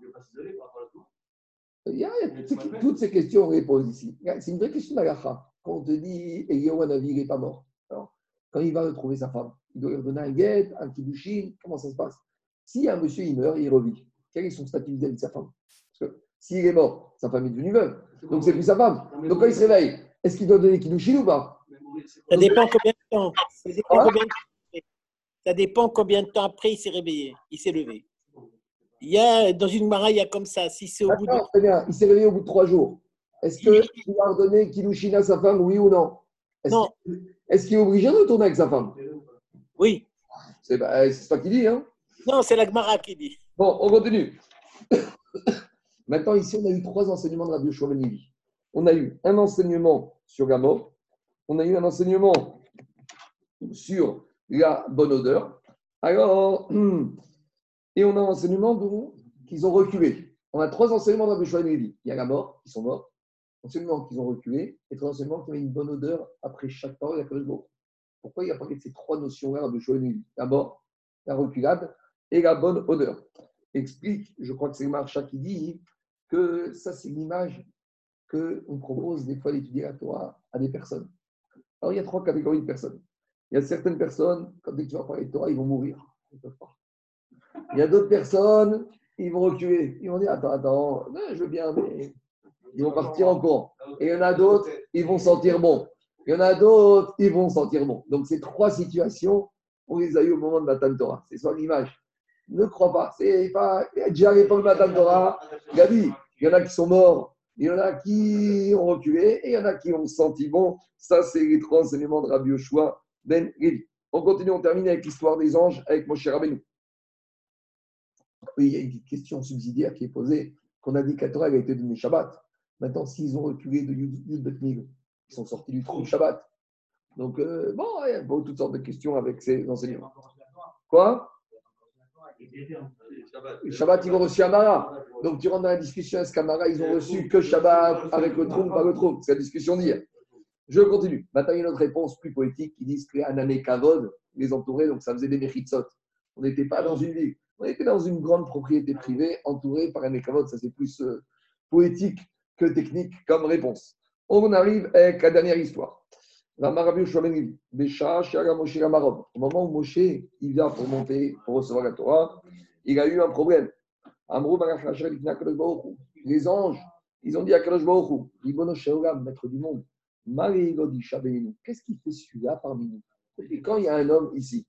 Il y a toutes, toutes ces questions on les pose ici. C'est une vraie question d'Agacha. Quand on te dit Hanavi, il n'est pas mort. Alors, quand il va retrouver sa femme, il doit lui redonner un guet, un Kilushin, comment ça se passe? Si un monsieur il meurt, il revit. Quel est son statut vis-à-vis de sa femme? Parce que s'il est mort, sa femme est devenue veuve. Donc, c'est plus sa femme. Donc, quand il se réveille, est-ce qu'il doit donner Kilushin ou pas? Ça dépend combien de temps. Ça dépend Ah. combien de temps. Ça dépend combien de temps après il s'est réveillé, il s'est levé. Il y a, dans une mara, il y a comme ça, si c'est au bout de... Très bien. Il s'est réveillé au bout de trois jours. Est-ce qu'il va redonner Kilushin à sa femme, oui ou non? Est-ce Non. qu'il- Est-ce qu'il est obligé de retourner avec sa femme? Oui. C'est bah, c'est pas qui dit, hein Non, c'est la Gemara qui dit. Bon, on continue. Maintenant, ici, on a eu trois enseignements de Radio Chouamenivi. On a eu un enseignement sur la mort, on a eu un enseignement sur la bonne odeur. Alors, et on a un enseignement qu'ils ont reculé. On a trois enseignements de Radio Chouamenivi. Il y a la mort, ils sont morts, enseignement qu'ils ont reculé, et trois enseignements qui avaient une bonne odeur après chaque parole. Il y a mot. Pourquoi il a parlé de ces trois notions-là de Chouamenivi La mort, la reculade et la bonne odeur explique, je crois que c'est Marcha qui dit, que ça, c'est l'image qu'on propose des fois d'étudier la à des personnes. Alors, il y a trois catégories de personnes. Il y a certaines personnes, quand tu vas parler de Torah, ils vont mourir. Ils peuvent pas. Il y a d'autres personnes, ils vont reculer. Ils vont dire Attends, attends, je veux bien, mais ils vont partir en courant. Et il y en a d'autres, ils vont sentir bon. Il y en a d'autres, ils vont sentir bon. Donc, ces trois situations, on les a eues au moment de Matan Torah. C'est soit l'image. Ne crois pas. C'est pas. Déjà à l'époque de Matan Torah, Gabi, il y en a qui sont morts, il y en a qui ont reculé et il y en a qui ont senti bon. Ça, c'est les trois enseignements de Rabbi Yoshua Ben. On continue, on termine avec l'histoire des anges avec Moshe Rabbeinu. Oui, il y a une question subsidiaire qui est posée, qu'on a dit elle a été donnée Shabbat. Maintenant, s'ils ont reculé de Yud Bet ils sont sortis du trou de Shabbat. Donc, euh, bon, il y a toutes sortes de questions avec ces enseignements. Quoi? Le Shabbat, ils ont reçu Amara. Donc, tu rentres dans la discussion, est-ce qu'Amara, ils ont reçu que Shabbat avec le trou, pas le trou C'est la discussion d'hier. Je continue. Maintenant, il y a une autre réponse plus poétique qui dit que Anane Kavod les entourait, donc ça faisait des méritsot. On n'était pas dans une ville, on était dans une grande propriété privée entourée par un Kavod. Ça, c'est plus euh, poétique que technique comme réponse. On arrive avec la dernière histoire. Ramarom. Au moment où Moshe il vient pour monter, pour recevoir la Torah, il a eu un problème. Hu. Les anges, ils ont dit à Kadosh Baruch maître du monde. Qu'est-ce qu'il fait celui-là parmi nous? Et quand il y a un homme ici,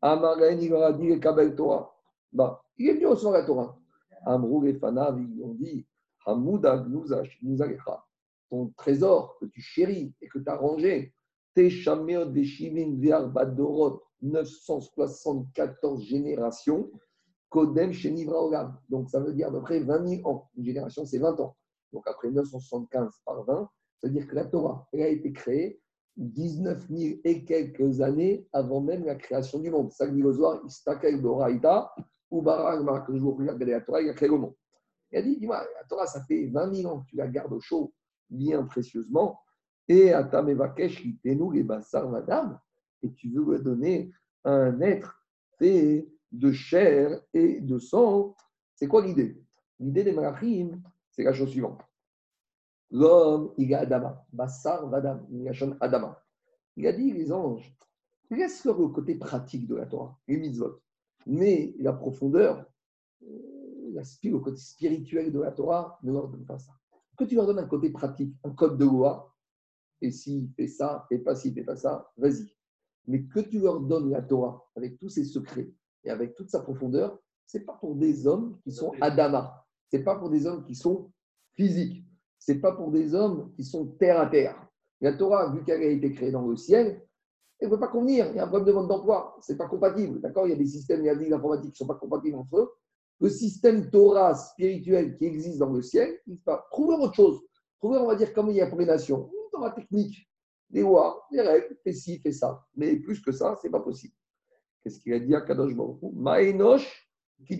Amaren, il leur a dit le Kabel Torah. Bah, il est venu recevoir la Torah. Amrou et Fanav, ils ont dit Hamouda. Ton trésor que tu chéris et que tu as rangé, Badorot, 974 générations, Kodem. Donc ça veut dire à peu près 20 000 ans. Une génération, c'est 20 ans. Donc après 975 par 20, ça veut dire que la Torah, elle a été créée 19 000 et quelques années avant même la création du monde. Ça le ou Barak, que je vous la Torah, il a créé le monde. Il a dit, dis-moi, la Torah, ça fait 20 000 ans que tu la gardes au chaud, bien précieusement, et à ta Mevakesh, nous Bassar Madame, et tu veux lui donner un être fait de chair et de sang. C'est quoi l'idée? L'idée des Malachim, c'est la chose suivante. L'homme, il a Adama, Bassar Vadam, Adama. Il a dit, les anges, laisse-leur le côté pratique de la Torah, les mitzvot, mais la profondeur, la, le côté spirituel de la Torah, ne leur donne pas ça. Que tu leur donnes un côté pratique, un code de loi, et s'il fait ça, et pas s'il fait pas ça, vas-y. Mais que tu leur donnes la Torah avec tous ses secrets et avec toute sa profondeur, c'est pas pour des hommes qui sont Adama. C'est pas pour des hommes qui sont physiques. C'est pas pour des hommes qui sont terre à terre. La Torah, vu qu'elle a été créée dans le ciel, elle ne peut pas convenir. Il y a un problème de mode d'emploi. Ce n'est pas compatible. D'accord? Il y a des systèmes informatiques qui ne sont pas compatibles entre eux. Le système Torah spirituel qui existe dans le ciel, il pas. Trouver autre chose. Trouver, on va dire, comme il y a pour les nations, dans la technique, des lois, des règles, fais ci, fais ça. Mais plus que ça, ce n'est pas possible. Qu'est-ce qu'il a dit à Kadosh Baruch Maïnosh, qui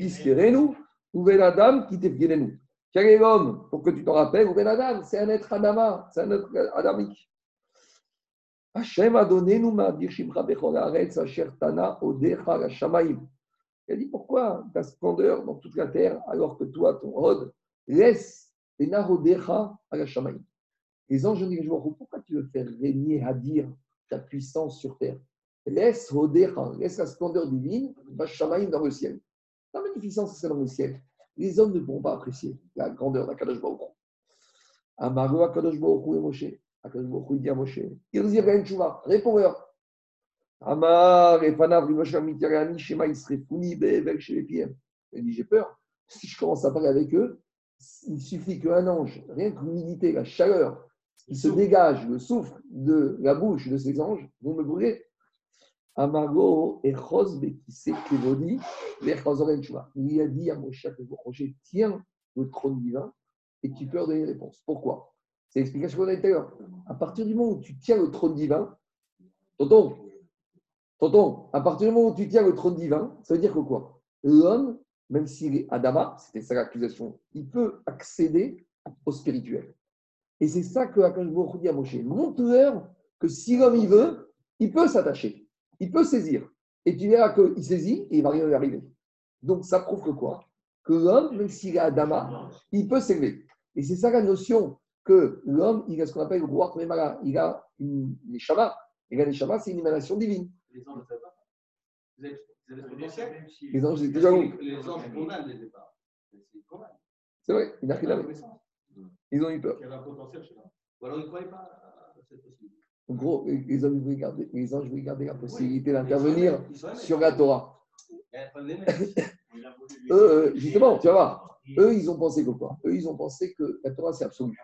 nous? Ou Adam, qui nous? Quel l'homme Pour que tu t'en rappelles, ou Adam, c'est un être Adama, c'est un être adamique. Hachem a donné nous ma Tana Odecha la Shamaim. Il a dit pourquoi ta splendeur dans toute la terre alors que toi, ton Hod, laisse les Narodecha à la Shamaim? Les anges disent pourquoi tu veux faire régner dire ta puissance sur terre? Laisse Odecha, laisse la splendeur divine, va Shamaim dans le ciel. La magnificence, c'est dans le ciel. Les hommes ne pourront pas apprécier la grandeur d'Akadosh Baruch. Amago Akadosh Baruch et Moshe. Akadosh Baruch il dit à Moshe, Irzir Chouva, réponds-leur. Amar et Panav, Moshe Mitirani, Shema Isrefuni, Bevel, chez les pieds. Il dit, j'ai peur. Si je commence à parler avec eux, il suffit qu'un ange, rien que l'humidité, la chaleur, qui se dégage, le souffle de la bouche de ces anges, vont me brûler. Amago et Chosbe qui sait Kevodi, Il a dit à Moshe, Moshe, tiens le trône divin et tu peux leur donner une réponse. Pourquoi? C'est l'explication qu'on a dit à À partir du moment où tu tiens le trône divin, tonton, tonton, à partir du moment où tu tiens le trône divin, ça veut dire que quoi? L'homme, même s'il est Adama, c'était ça l'accusation, il peut accéder au spirituel. Et c'est ça que Akash dit à Moshe. Montre-leur que si l'homme il veut, il peut s'attacher, il peut saisir. Et tu verras qu'il saisit et il va rien lui arriver. Donc ça prouve que quoi? Que l'homme, même s'il est Adama, il peut s'élever. Et c'est ça la notion que l'homme, il a ce qu'on appelle le roi il a une neshama. Et la neshama, c'est une émanation divine. Les anges ne savent pas. Vous avez, vous Les anges, c'est déjà où Les anges les départs. C'est vrai, il n'a rien Ils ont eu peur. Il y avait un potentiel chez Ou alors ils ne croyaient pas à cette possibilité. En gros, les, hommes voulaient garder, les anges voulaient garder la possibilité d'intervenir sur la Torah. Eux, justement, tu vas voir, eux, ils ont pensé que quoi? Eux, ils ont pensé que la Torah, c'est absolu.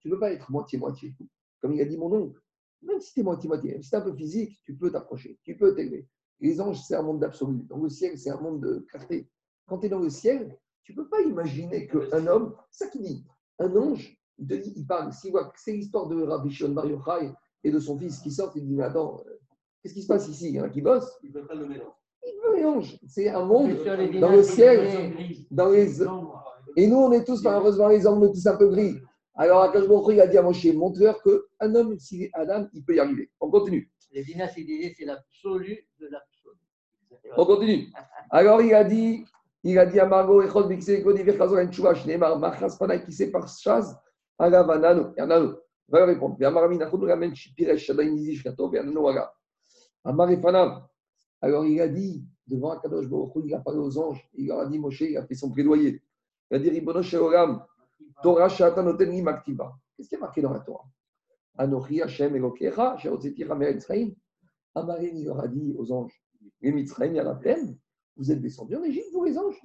Tu ne peux pas être moitié-moitié. Comme il a dit mon oncle, même si tu es moitié-moitié, même si tu es un peu physique, tu peux t'approcher, tu peux t'élever. Les anges, c'est un monde d'absolu. Dans le ciel, c'est un monde de clarté. Quand tu es dans le ciel, tu ne peux pas imaginer qu'un homme, c'est ça qu'il dit, un ange, il te dit, il parle, s'il voit que c'est l'histoire de Rabbi Shon Bar Yochai et de son fils qui sort, il dit, mais attends, euh, qu'est-ce qui se passe ici Il y en a qui bossent Il ne veut pas le mélange. Il veut mélange. C'est un monde dans le ciel, dans les... Et nous, on est tous, malheureusement, les est tous un peu gris. Alors, Akash il a dit à Moshe, montre-leur qu'un homme, s'il est Adam, il peut y arriver. On continue. Les dinas, c'est l'absolu de l'absolu. On continue. Alors, il a dit, il a dit à Margot, Echod, Bixé, Godivir, Chazor, Enchouva, Shneemar, Machas, Yanano. Va répondre. Alors, il a dit, devant Akadosh Baruch il a parlé aux anges, il leur a dit, Moshe, il a fait son plaidoyer. Il a dit, Ribono, Sheoram, Torah Shatanoten Maktiva. Qu'est-ce qui est marqué dans la Torah? Anochi Hashem Elokecha, Sheotzeti Ramer Israël. Amaré, il leur a dit aux anges Les a la peine. Vous êtes descendus en Égypte, vous les anges?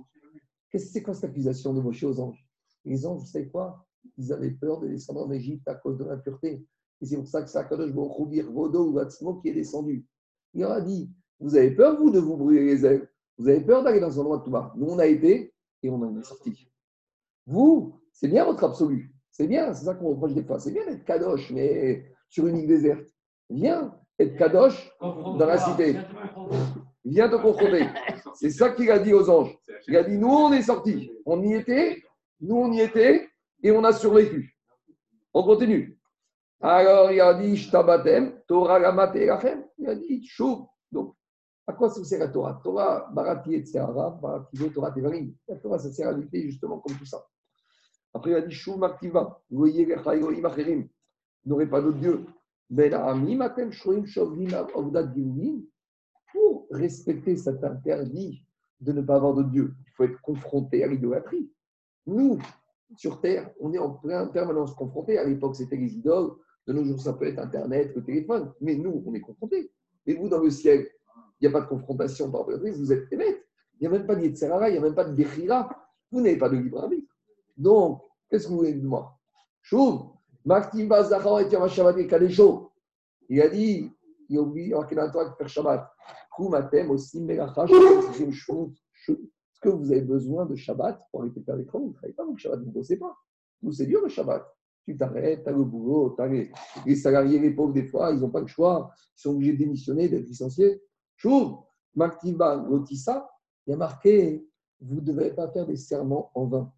Qu'est-ce que c'est quoi cette accusation de Moshe aux anges? Les anges, vous savez quoi? Ils avaient peur de descendre en Égypte à cause de l'impureté. Et c'est pour ça que c'est Akadosh Baruch Vodo ou Vatsmo qui est descendu. Il leur a dit Vous avez peur, vous, de vous brûler les ailes Vous avez peur d'aller dans un endroit de bas Nous, on a été et on en est sorti. Vous, c'est bien votre absolu. C'est bien, c'est ça qu'on reproche des fois. C'est bien d'être kadosh, mais sur une île déserte. Viens être kadosh dans la cité. Viens te confronter. C'est ça qu'il a dit aux anges. Il a dit nous, on est sortis. On y était, nous, on y était, et on a survécu. On continue. Alors, il a dit Shtabatem, Torah Gamate Il a dit Chou. Donc, à quoi ça sert la Torah? Torah, Barati et Barati Torah Tevarim. La Torah, ça sert à lutter justement comme tout ça. Après, il a dit Shou Maktiva, voyez Acherim, n'aurait pas d'autre Dieu. Mais là, pour respecter cet interdit de ne pas avoir de Dieu, il faut être confronté à l'idolâtrie. Nous, sur Terre, on est en plein permanence confronté. À l'époque, c'était les idoles. De nos jours, ça peut être Internet, le téléphone. Mais nous, on est confrontés. Et vous, dans le ciel, il n'y a pas de confrontation par vous êtes émettre. Il n'y a même pas de il n'y a même pas de Bechira. Vous n'avez pas de libre arbitre. Donc, qu'est-ce que vous voulez de moi Chouv, Maktim Bazachar et Yom Shabbat Kadesho. Il a dit, il a oublié, il a marqué de faire Shabbat. Koumatem aussi, Melacha. Est-ce que vous avez besoin de Shabbat pour arrêter de faire des travaux Vous ne travaillez pas, donc Shabbat, vous ne bossez pas. Vous, c'est dur le Shabbat. Tu t'arrêtes, tu as le boulot, tu as les, les salariés, les pauvres, des fois, ils n'ont pas le choix. Ils sont obligés de démissionner, d'être licenciés. Chouv, Maktiva, Lotissa, il y a marqué vous ne devez pas faire des serments en vain.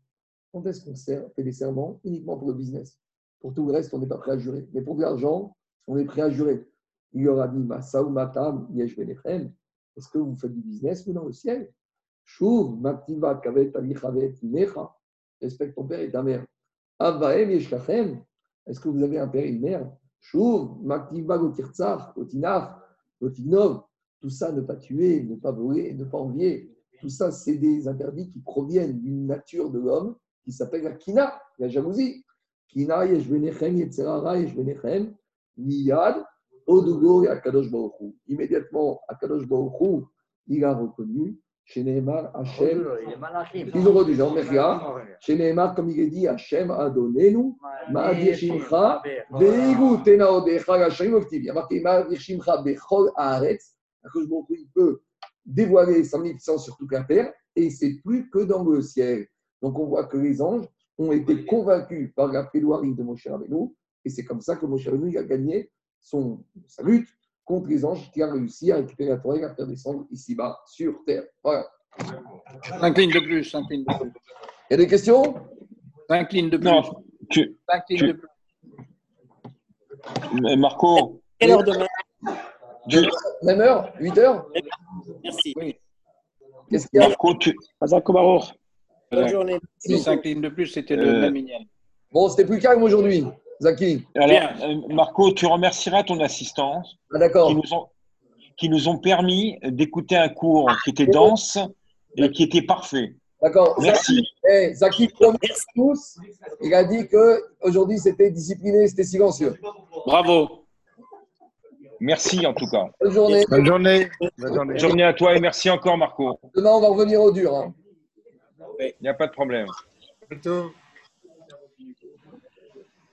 Quand est-ce qu'on fait des serments Uniquement pour le business? Pour tout le reste, on n'est pas prêt à jurer. Mais pour de l'argent, on est prêt à jurer. Il y aura dit Matam, Yesh Benechem. Est-ce que vous faites du business ou dans le ciel? Chouv, Maktiva, Kavet, Alichavet, Imecha. Respecte ton père et ta mère. Avaem, Yesh Lachem. Est-ce que vous avez un père et une mère? Chouv, Maktiva, Gotirtzach, Gotinach, Gotinov. Tout ça, ne pas tuer, ne pas voler, ne pas envier. Tout ça, c'est des interdits qui proviennent d'une nature de l'homme qui s'appelle la kina, la jalousie. Kina, yeshvenechem, yetzerara, yeshvenechem, miyad, odugo akadosh baruch Hu. Immédiatement, akadosh baruch Hu, il a reconnu, chez Nehemar, Hachem, ils ont reconnu, non, mais regarde, chez Nehemar, comme il est dit, Hachem a donné nous, ma'ad yeshimcha, ve'igu tenaodecha, Hachem. Il y a marqué, ma'ad yeshimcha, bechol haaretz, baruch Hu, il peut dévoiler sa magnificence sur toute la terre, et c'est plus que dans le ciel. Donc on voit que les anges ont été convaincus par la plaidoirie de Moshe Rabbeinu, et c'est comme ça que Moshe Rabbeinu a gagné son, sa lutte contre les anges, qui a réussi à récupérer la Torah et à faire descendre ici-bas, sur terre. Voilà. Cinq lignes de plus, cinq lignes de plus. Il y a des questions? Cinq lignes de plus. Non, tu, Cinq lignes tu- de plus. Marco, Quelle heure demain? Même heure 8 heures? Merci. Qu'est-ce qu'il y a? Marco, tu. Bonne journée. Les cinq lignes de plus, c'était le Euh, même. Bon, c'était plus calme aujourd'hui, Zaki. alors, euh, Marco, tu remercieras ton assistance Ah, d'accord. qui nous ont, qui nous ont permis d'écouter un cours qui était dense et qui était parfait. D'accord. Merci. Eh, Zaki à tous. Il a dit qu'aujourd'hui, c'était discipliné, c'était silencieux. Bravo. Merci en tout cas. Bonne journée. Bonne journée. Bonne journée. Bonne journée à toi et merci encore Marco. Demain, on va revenir au dur. hein. Il n'y a pas de problème. À bientôt.